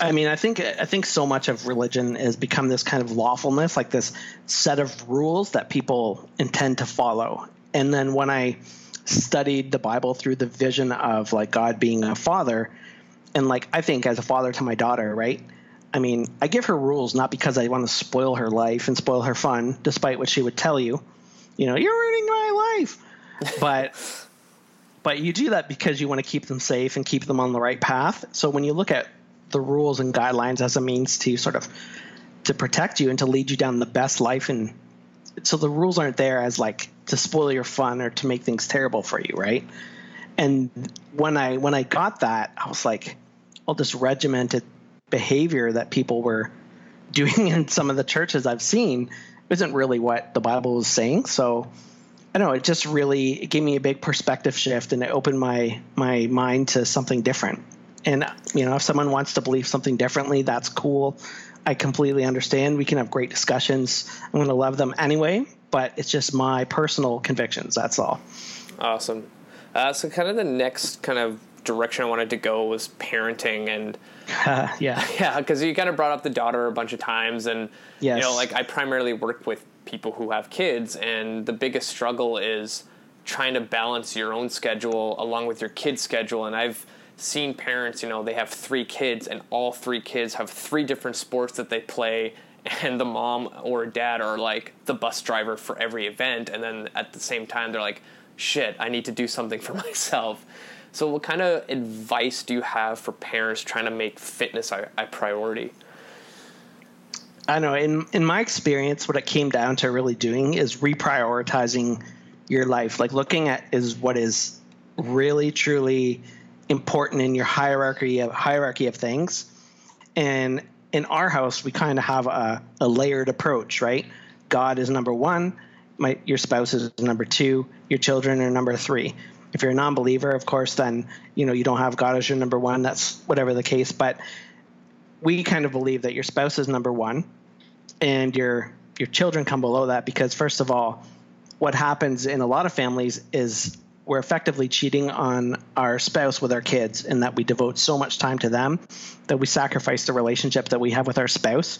I mean, I think I think so much of religion has become this kind of lawfulness, like this set of rules that people intend to follow. And then when I studied the Bible through the vision of like God being a father, and like I think as a father to my daughter, right? I mean, I give her rules not because I want to spoil her life and spoil her fun, despite what she would tell you. You know, you're ruining my life. But but you do that because you want to keep them safe and keep them on the right path. So when you look at the rules and guidelines as a means to sort of to protect you and to lead you down the best life and so the rules aren't there as like to spoil your fun or to make things terrible for you, right? And when I when I got that, I was like, all this regimented behavior that people were doing in some of the churches I've seen isn't really what the Bible is saying. So I don't know, it just really it gave me a big perspective shift and it opened my my mind to something different. And you know, if someone wants to believe something differently, that's cool. I completely understand. We can have great discussions. I'm going to love them anyway, but it's just my personal convictions. That's all. Awesome. Uh, so, kind of the next kind of direction I wanted to go was parenting and uh, yeah yeah because you kind of brought up the daughter a bunch of times and yes. you know like I primarily work with people who have kids and the biggest struggle is trying to balance your own schedule along with your kid's schedule. And I've seen parents you know they have three kids and all three kids have three different sports that they play and the mom or dad are like the bus driver for every event. And then at the same time they're like shit I need to do something for myself. So, what kind of advice do you have for parents trying to make fitness a, a priority? I know in in my experience, what it came down to really doing is reprioritizing your life. Like looking at is what is really truly important in your hierarchy of hierarchy of things. And in our house, we kind of have a, a layered approach, right? God is number one, my your spouse is number two, your children are number three if you're a non-believer of course then you know you don't have god as your number one that's whatever the case but we kind of believe that your spouse is number one and your your children come below that because first of all what happens in a lot of families is we're effectively cheating on our spouse with our kids in that we devote so much time to them that we sacrifice the relationship that we have with our spouse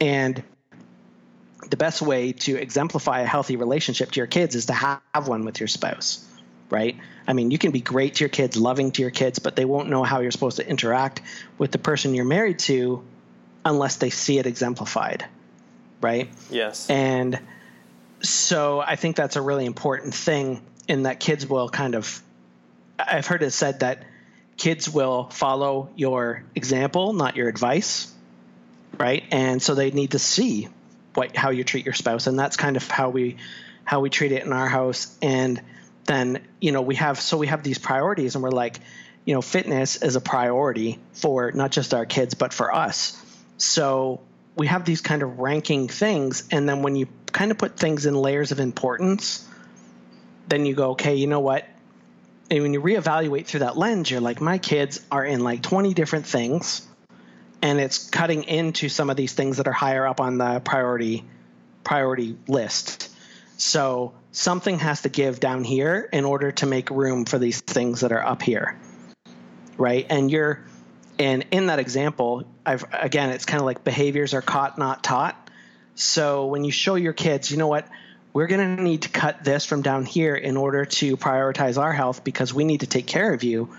and the best way to exemplify a healthy relationship to your kids is to have one with your spouse right? I mean, you can be great to your kids, loving to your kids, but they won't know how you're supposed to interact with the person you're married to unless they see it exemplified, right? Yes. And so I think that's a really important thing in that kids will kind of I've heard it said that kids will follow your example, not your advice, right? And so they need to see what how you treat your spouse, and that's kind of how we how we treat it in our house. And then you know we have so we have these priorities and we're like you know fitness is a priority for not just our kids but for us. So we have these kind of ranking things and then when you kind of put things in layers of importance then you go okay you know what? And when you reevaluate through that lens you're like my kids are in like 20 different things and it's cutting into some of these things that are higher up on the priority priority list so something has to give down here in order to make room for these things that are up here. Right? And you're and in that example, I've again it's kind of like behaviors are caught not taught. So when you show your kids, you know what? We're going to need to cut this from down here in order to prioritize our health because we need to take care of you.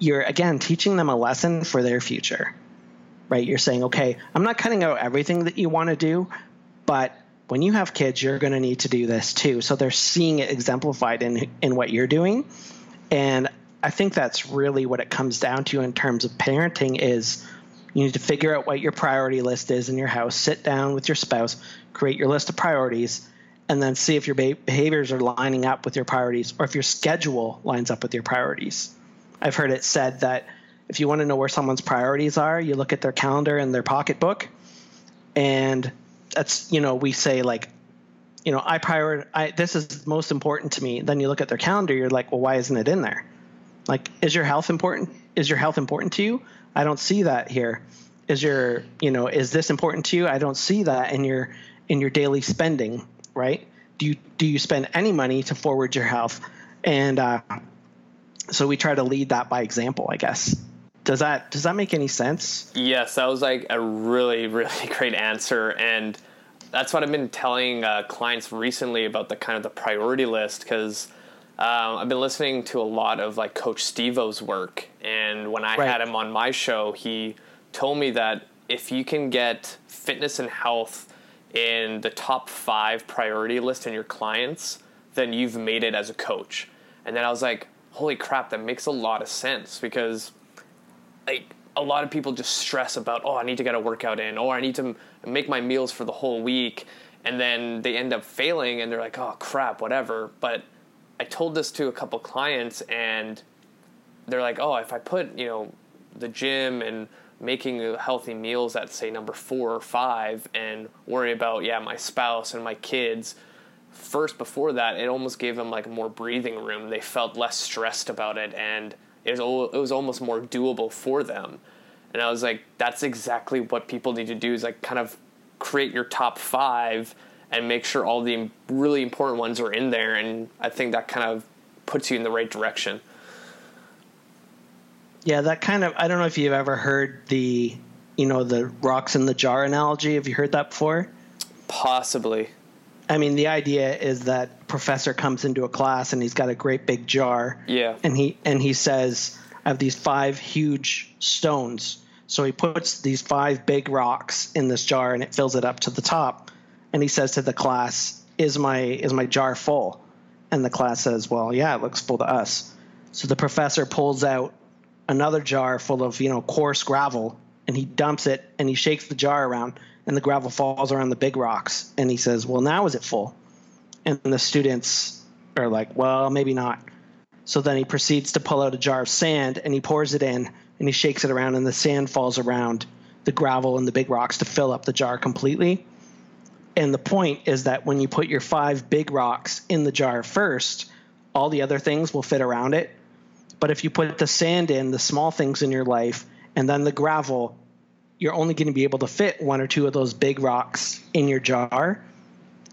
You're again teaching them a lesson for their future. Right? You're saying, "Okay, I'm not cutting out everything that you want to do, but when you have kids, you're going to need to do this too. So they're seeing it exemplified in in what you're doing, and I think that's really what it comes down to in terms of parenting is you need to figure out what your priority list is in your house. Sit down with your spouse, create your list of priorities, and then see if your behaviors are lining up with your priorities or if your schedule lines up with your priorities. I've heard it said that if you want to know where someone's priorities are, you look at their calendar and their pocketbook, and that's you know we say like you know i prior I, this is most important to me. Then you look at their calendar you're like well why isn't it in there? Like is your health important? Is your health important to you? I don't see that here. Is your you know is this important to you? I don't see that in your in your daily spending right? Do you do you spend any money to forward your health? And uh, so we try to lead that by example i guess does that does that make any sense? Yes, that was like a really really great answer, and that's what I've been telling uh, clients recently about the kind of the priority list because um, I've been listening to a lot of like Coach Stevo's work, and when I right. had him on my show, he told me that if you can get fitness and health in the top five priority list in your clients, then you've made it as a coach. And then I was like, holy crap, that makes a lot of sense because like a lot of people just stress about, oh, I need to get a workout in, or I need to make my meals for the whole week. And then they end up failing and they're like, oh crap, whatever. But I told this to a couple clients and they're like, oh, if I put, you know, the gym and making healthy meals at say number four or five and worry about, yeah, my spouse and my kids first before that, it almost gave them like more breathing room. They felt less stressed about it and it was, it was almost more doable for them. And I was like, that's exactly what people need to do is like kind of create your top five and make sure all the really important ones are in there. And I think that kind of puts you in the right direction. Yeah, that kind of, I don't know if you've ever heard the, you know, the rocks in the jar analogy. Have you heard that before? Possibly. I mean, the idea is that professor comes into a class and he's got a great big jar. Yeah. And he and he says, "I have these five huge stones." So he puts these five big rocks in this jar and it fills it up to the top. And he says to the class, "Is my is my jar full?" And the class says, "Well, yeah, it looks full to us." So the professor pulls out another jar full of, you know, coarse gravel and he dumps it and he shakes the jar around and the gravel falls around the big rocks. And he says, Well, now is it full? And the students are like, Well, maybe not. So then he proceeds to pull out a jar of sand and he pours it in and he shakes it around, and the sand falls around the gravel and the big rocks to fill up the jar completely. And the point is that when you put your five big rocks in the jar first, all the other things will fit around it. But if you put the sand in, the small things in your life, and then the gravel, you're only going to be able to fit one or two of those big rocks in your jar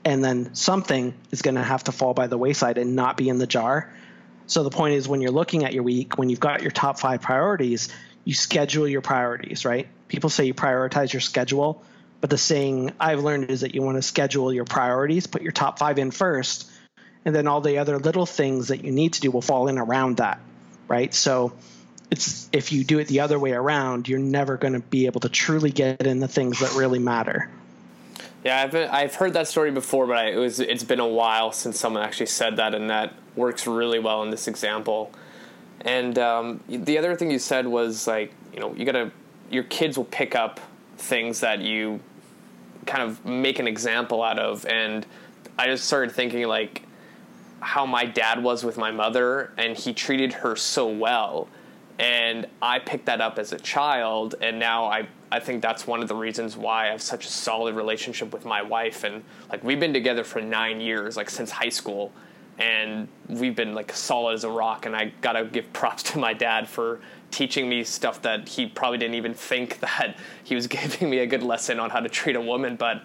and then something is going to have to fall by the wayside and not be in the jar. So the point is when you're looking at your week when you've got your top five priorities you schedule your priorities right? People say you prioritize your schedule but the saying i've learned is that you want to schedule your priorities put your top five in first and then all the other little things that you need to do will fall in around that right? So it's if you do it the other way around, you're never going to be able to truly get in the things that really matter. Yeah, I've been, I've heard that story before, but I, it was it's been a while since someone actually said that, and that works really well in this example. And um, the other thing you said was like, you know, you gotta your kids will pick up things that you kind of make an example out of, and I just started thinking like how my dad was with my mother, and he treated her so well and I picked that up as a child, and now I I think that's one of the reasons why I have such a solid relationship with my wife, and like we've been together for nine years, like since high school, and we've been like solid as a rock. And I gotta give props to my dad for teaching me stuff that he probably didn't even think that he was giving me a good lesson on how to treat a woman. But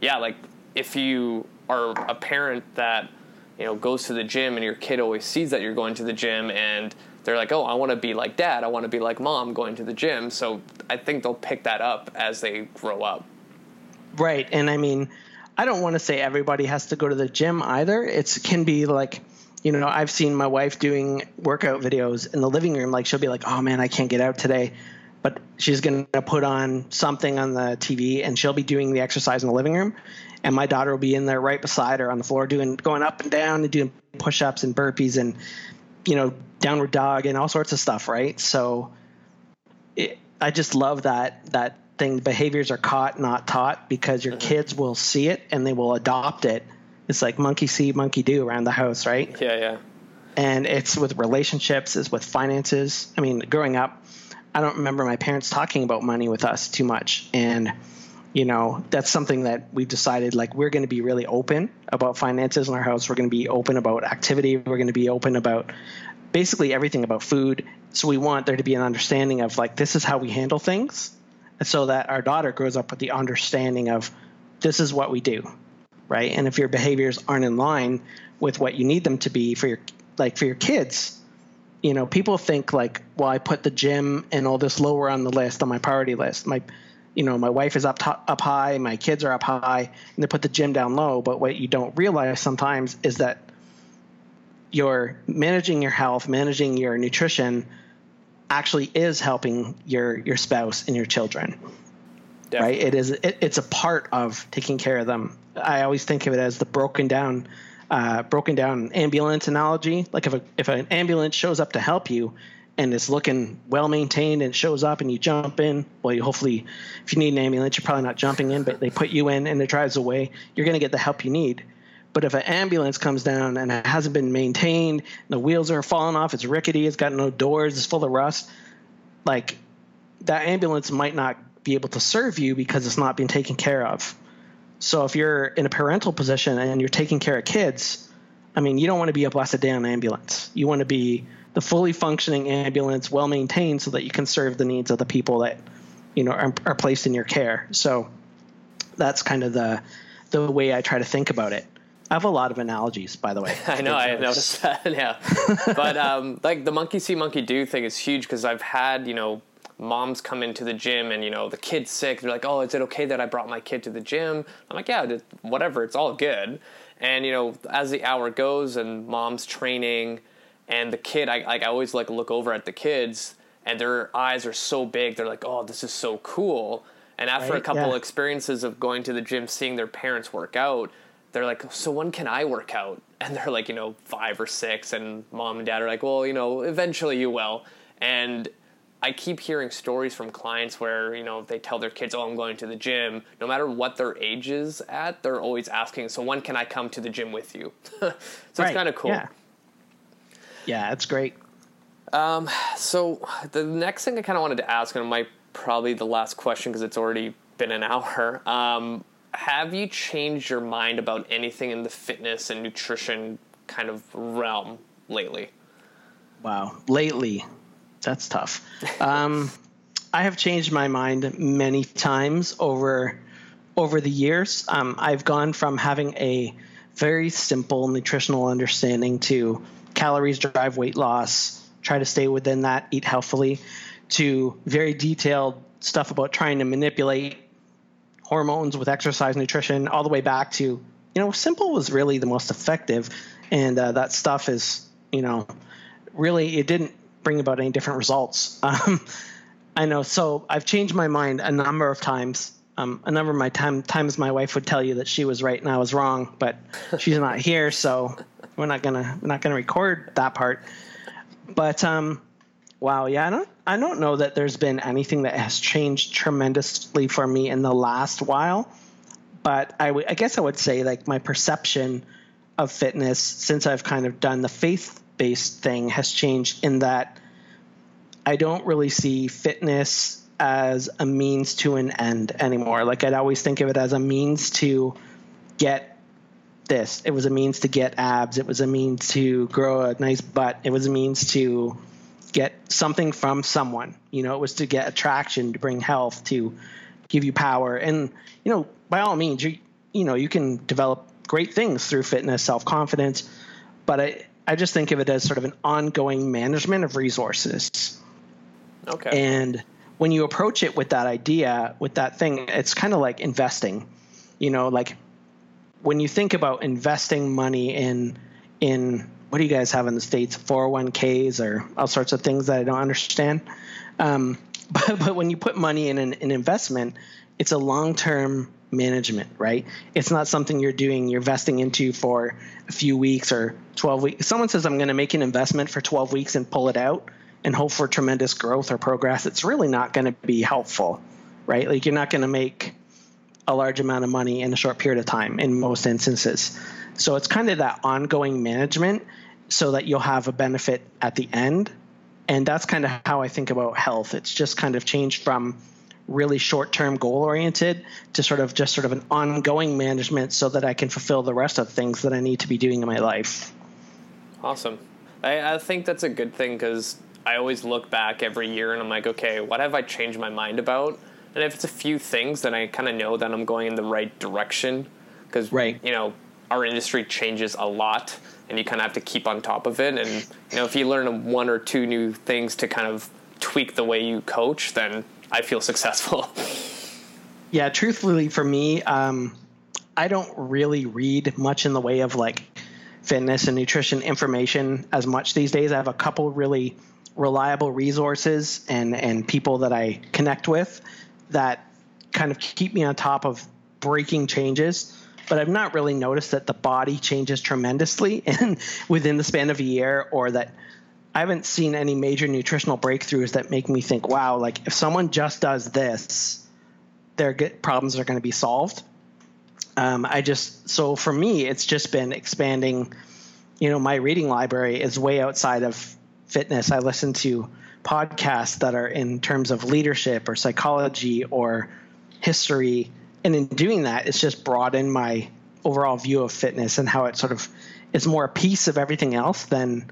yeah, like if you are a parent that you know goes to the gym and your kid always sees that you're going to the gym and they're like, oh, I want to be like dad. I want to be like mom going to the gym. So I think they'll pick that up as they grow up. Right. And I mean, I don't want to say everybody has to go to the gym either. It can be like, you know, I've seen my wife doing workout videos in the living room. Like she'll be like, oh man, I can't get out today. But she's going to put on something on the TV and she'll be doing the exercise in the living room. And my daughter will be in there right beside her on the floor doing, going up and down and doing push ups and burpees and, you know, downward dog and all sorts of stuff, right? So it, I just love that that thing. Behaviors are caught, not taught, because your mm-hmm. kids will see it and they will adopt it. It's like monkey see, monkey do around the house, right? Yeah, yeah. And it's with relationships, it's with finances. I mean, growing up, I don't remember my parents talking about money with us too much, and you know that's something that we've decided like we're going to be really open about finances in our house we're going to be open about activity we're going to be open about basically everything about food. So we want there to be an understanding of like this is how we handle things, and so that our daughter grows up with the understanding of this is what we do, right? And if your behaviors aren't in line with what you need them to be for your like for your kids, you know, people think like, well, I put the gym and all this lower on the list on my priority list. My you know, my wife is up top, up high, my kids are up high, and they put the gym down low. But what you don't realize sometimes is that your managing your health, managing your nutrition actually is helping your your spouse and your children. Definitely. Right? It is it, it's a part of taking care of them. I always think of it as the broken down uh, broken down ambulance analogy. Like if a, if an ambulance shows up to help you, and it's looking well maintained and shows up and you jump in well you hopefully if you need an ambulance you're probably not jumping in but they put you in and it drives away you're going to get the help you need but if an ambulance comes down and it hasn't been maintained the wheels are falling off it's rickety it's got no doors it's full of rust like that ambulance might not be able to serve you because it's not being taken care of so if you're in a parental position and you're taking care of kids i mean you don't want to be a blessed day on ambulance you want to be the fully functioning ambulance, well maintained, so that you can serve the needs of the people that you know are, are placed in your care. So that's kind of the the way I try to think about it. I have a lot of analogies, by the way. I know, I noticed that. Yeah, but um, like the monkey see, monkey do thing is huge because I've had you know moms come into the gym and you know the kid's sick. They're like, "Oh, is it okay that I brought my kid to the gym?" I'm like, "Yeah, whatever. It's all good." And you know, as the hour goes and mom's training and the kid I like I always like look over at the kids and their eyes are so big they're like oh this is so cool and after right? a couple yeah. experiences of going to the gym seeing their parents work out they're like so when can I work out and they're like you know 5 or 6 and mom and dad are like well you know eventually you will and I keep hearing stories from clients where you know they tell their kids, "Oh, I'm going to the gym." No matter what their age is at, they're always asking, "So when can I come to the gym with you?" so right. it's kind of cool. Yeah. Yeah, that's great. Um, so the next thing I kind of wanted to ask, and it might probably the last question because it's already been an hour. Um, have you changed your mind about anything in the fitness and nutrition kind of realm lately? Wow, lately, that's tough. um, I have changed my mind many times over over the years. Um, I've gone from having a very simple nutritional understanding to calories drive weight loss, try to stay within that, eat healthily, to very detailed stuff about trying to manipulate hormones with exercise nutrition, all the way back to, you know, simple was really the most effective. And uh, that stuff is, you know, really, it didn't bring about any different results. Um, I know. So I've changed my mind a number of times. Um, a number of my time, times my wife would tell you that she was right and I was wrong, but she's not here, so we're not gonna we're not gonna record that part. But um, wow, yeah, I don't I don't know that there's been anything that has changed tremendously for me in the last while. But I, w- I guess I would say like my perception of fitness since I've kind of done the faith based thing has changed in that I don't really see fitness as a means to an end anymore. Like I'd always think of it as a means to get this. It was a means to get abs. It was a means to grow a nice butt. It was a means to get something from someone. You know, it was to get attraction, to bring health, to give you power. And, you know, by all means, you, you know, you can develop great things through fitness, self confidence. But I, I just think of it as sort of an ongoing management of resources. Okay. And when you approach it with that idea, with that thing, it's kind of like investing. You know, like when you think about investing money in in what do you guys have in the states? 401ks or all sorts of things that i don't understand? Um, but, but when you put money in an, an investment it's a long-term management right? It's not something you're doing you're investing into for a few weeks or 12 weeks someone says i'm going to make an investment for 12 weeks and pull it out and hope for tremendous growth or progress it's really not going to be helpful right? Like you're not going to make a large amount of money in a short period of time in most instances. So it's kind of that ongoing management so that you'll have a benefit at the end. And that's kind of how I think about health. It's just kind of changed from really short-term goal oriented to sort of just sort of an ongoing management so that I can fulfill the rest of the things that I need to be doing in my life. Awesome. I, I think that's a good thing because I always look back every year and I'm like, okay, what have I changed my mind about? And if it's a few things, then I kind of know that I'm going in the right direction because right. you know our industry changes a lot, and you kind of have to keep on top of it. And you know, if you learn one or two new things to kind of tweak the way you coach, then I feel successful. Yeah, truthfully, for me, um, I don't really read much in the way of like fitness and nutrition information as much these days. I have a couple really reliable resources and and people that I connect with that kind of keep me on top of breaking changes. But I've not really noticed that the body changes tremendously in, within the span of a year, or that I haven't seen any major nutritional breakthroughs that make me think, wow, like if someone just does this, their problems are going to be solved. Um, I just so for me, it's just been expanding. You know, my reading library is way outside of fitness. I listen to podcasts that are in terms of leadership or psychology or history, and in doing that, it's just broadened my overall view of fitness and how it sort of is more a piece of everything else than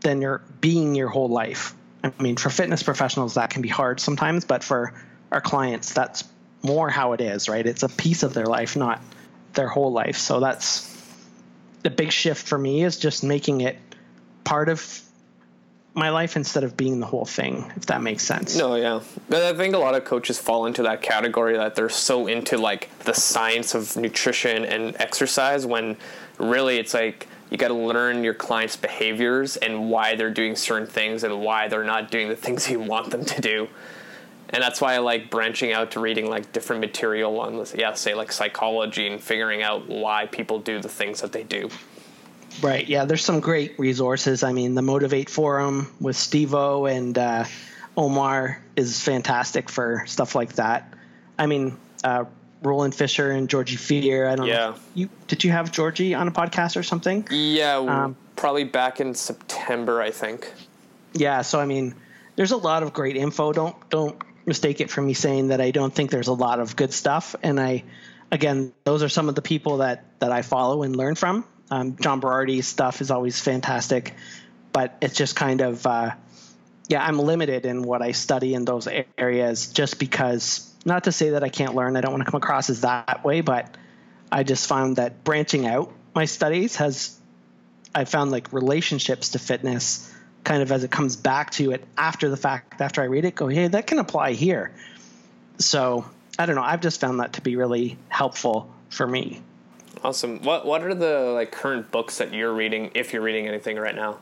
than your being your whole life. I mean, for fitness professionals, that can be hard sometimes, but for our clients, that's more how it is, right? It's a piece of their life, not their whole life. So that's the big shift for me is just making it part of my life instead of being the whole thing, if that makes sense. No, yeah. I think a lot of coaches fall into that category that they're so into like the science of nutrition and exercise when really it's like you got to learn your clients' behaviors and why they're doing certain things and why they're not doing the things you want them to do and that's why I like branching out to reading like different material on, yeah, say like psychology and figuring out why people do the things that they do. Right. Yeah. There's some great resources. I mean, the Motivate Forum with Steve-O and uh, Omar is fantastic for stuff like that. I mean, uh, Roland Fisher and Georgie Fear. I don't yeah. know. You did you have Georgie on a podcast or something? Yeah, um, probably back in September, I think. Yeah. So I mean, there's a lot of great info. Don't don't mistake it for me saying that I don't think there's a lot of good stuff. And I, again, those are some of the people that that I follow and learn from. Um, John Berardi's stuff is always fantastic, but it's just kind of, uh, yeah, I'm limited in what I study in those areas just because. Not to say that I can't learn. I don't want to come across as that way, but I just found that branching out my studies has I found like relationships to fitness kind of as it comes back to it after the fact, after I read it, go, hey, that can apply here. So I don't know. I've just found that to be really helpful for me. Awesome. What What are the like current books that you're reading, if you're reading anything right now?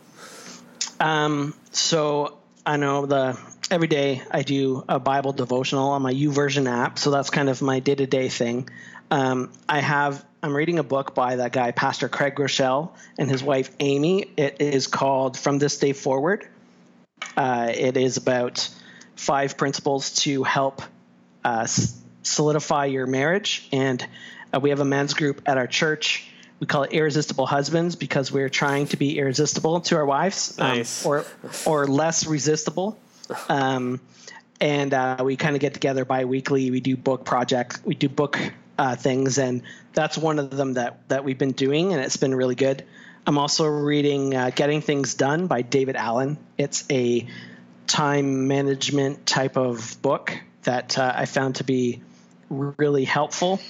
Um. So I know the every day I do a Bible devotional on my YouVersion app. So that's kind of my day to day thing. Um, I have I'm reading a book by that guy, Pastor Craig Groeschel and his wife Amy. It is called From This Day Forward. Uh, it is about five principles to help uh, solidify your marriage. And uh, we have a men's group at our church. We call it Irresistible Husbands because we're trying to be irresistible to our wives, um, nice. or or less resistible. Um, and uh, we kind of get together bi-weekly. We do book projects. We do book uh, things, and that's one of them that that we've been doing, and it's been really good. I'm also reading uh, Getting Things Done by David Allen. It's a time management type of book that uh, I found to be really helpful.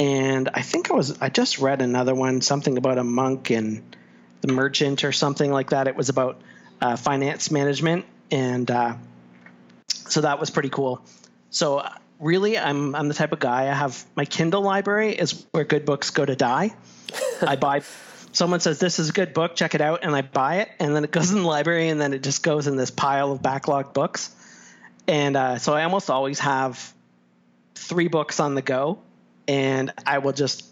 And I think I was I just read another one, something about a monk and the merchant or something like that. It was about uh, finance management, and uh, so that was pretty cool. So really, I'm I'm the type of guy. I have my Kindle library is where good books go to die. I buy. Someone says this is a good book, check it out, and I buy it, and then it goes in the library, and then it just goes in this pile of backlog books. And uh, so I almost always have three books on the go, and I will just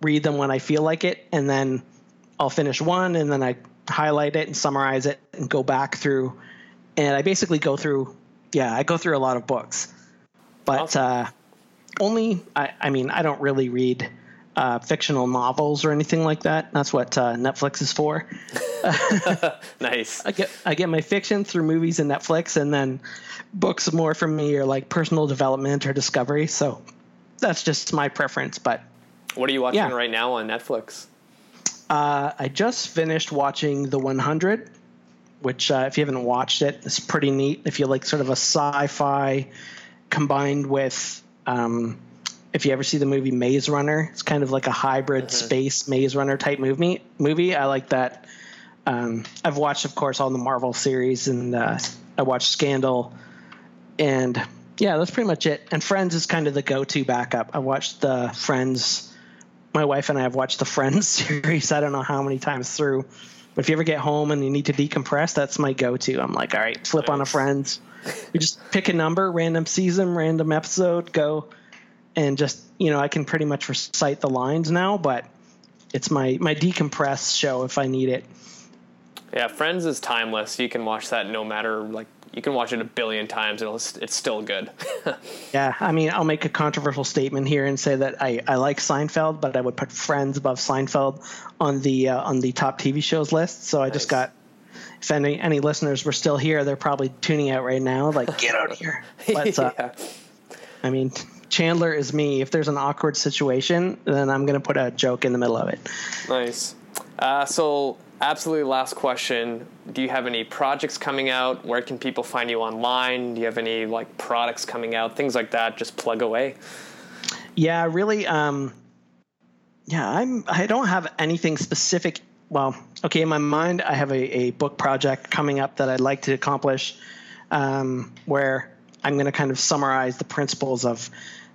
read them when I feel like it, and then I'll finish one, and then I highlight it and summarize it, and go back through. And I basically go through, yeah, I go through a lot of books but awesome. uh, only I, I, mean I don't really read uh, fictional novels or anything like that. That's what uh, Netflix is for. nice. I get I get my fiction through movies and Netflix, and then books more from me are like personal development or discovery. So that's just my preference. But what are you watching yeah. right now on Netflix? Uh, I just finished watching The 100, which uh, if you haven't watched it, it's pretty neat. If you like sort of a sci-fi combined with um, if you ever see the movie Maze Runner, it's kind of like a hybrid mm-hmm. space Maze Runner type movie. Movie, I like that. Um, I've watched, of course, all the Marvel series, and uh, I watched Scandal, and yeah, that's pretty much it. And Friends is kind of the go-to backup. I watched the Friends my wife and I have watched the Friends series. I don't know how many times through, but if you ever get home and you need to decompress, that's my go-to. I'm like, all right, flip nice. on a Friends. You just pick a number, random season, random episode, go, and just you know, I can pretty much recite the lines now, but it's my my decompress show if I need it. Yeah, Friends is timeless. You can watch that no matter like you can watch it a billion times and it's still good. yeah, I mean, I'll make a controversial statement here and say that I, I like Seinfeld, but I would put Friends above Seinfeld on the uh, on the top TV shows list. So I nice. just got if any any listeners were still here, they're probably tuning out right now, like get out of here. Uh, yeah. I mean, Chandler is me. If there's an awkward situation, then I'm going to put a joke in the middle of it. Nice. Uh, so absolutely last question. Do you have any projects coming out? Where can people find you online? Do you have any like products coming out? Things like that just plug away. Yeah really um yeah i'm i don't have anything specific well okay in my mind i have a, a book project coming up that i'd like to accomplish um, where i'm going to kind of summarize the principles of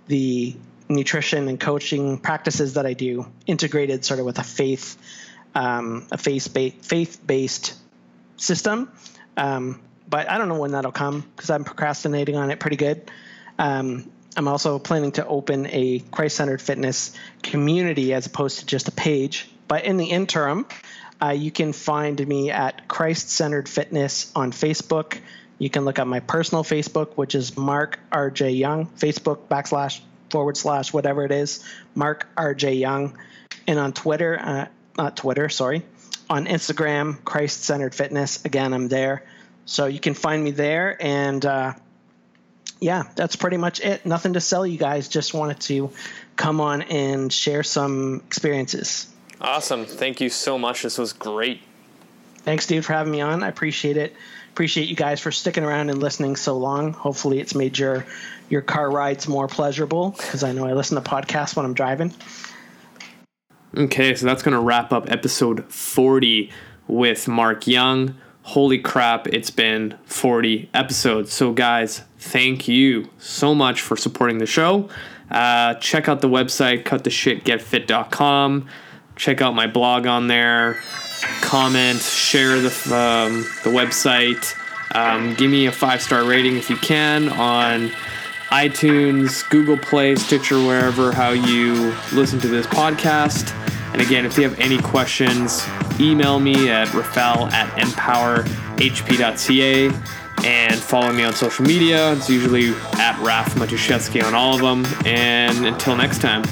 the nutrition and coaching practices that i do integrated sort of with a faith um, a faith based system. Um, but I don't know when that'll come because I'm procrastinating on it pretty good. Um, I'm also planning to open a Christ centered fitness community as opposed to just a page. But in the interim, uh, you can find me at Christ Centered Fitness on Facebook. You can look at my personal Facebook, which is Mark RJ Young, Facebook backslash forward slash whatever it is, Mark RJ Young. And on Twitter, uh, not Twitter, sorry, on Instagram, Christ Centered Fitness. Again, I'm there. So you can find me there. And uh, yeah, that's pretty much it. Nothing to sell you guys. Just wanted to come on and share some experiences. Awesome. Thank you so much. This was great. Thanks, dude, for having me on. I appreciate it. Appreciate you guys for sticking around and listening so long. Hopefully, it's made your your car rides more pleasurable because I know I listen to podcasts when I'm driving. Okay, so that's going to wrap up episode 40 with Mark Young. Holy crap, it's been 40 episodes. So, guys, thank you so much for supporting the show. Uh, check out the website, cuttheshitgetfit.com. Check out my blog on there. Comment, share the, um, the website. Um, give me a five star rating if you can on iTunes, Google Play, Stitcher, wherever how you listen to this podcast. And again, if you have any questions, email me at rafael at empowerhp.ca and follow me on social media. It's usually at Raf Matuszewski on all of them. And until next time.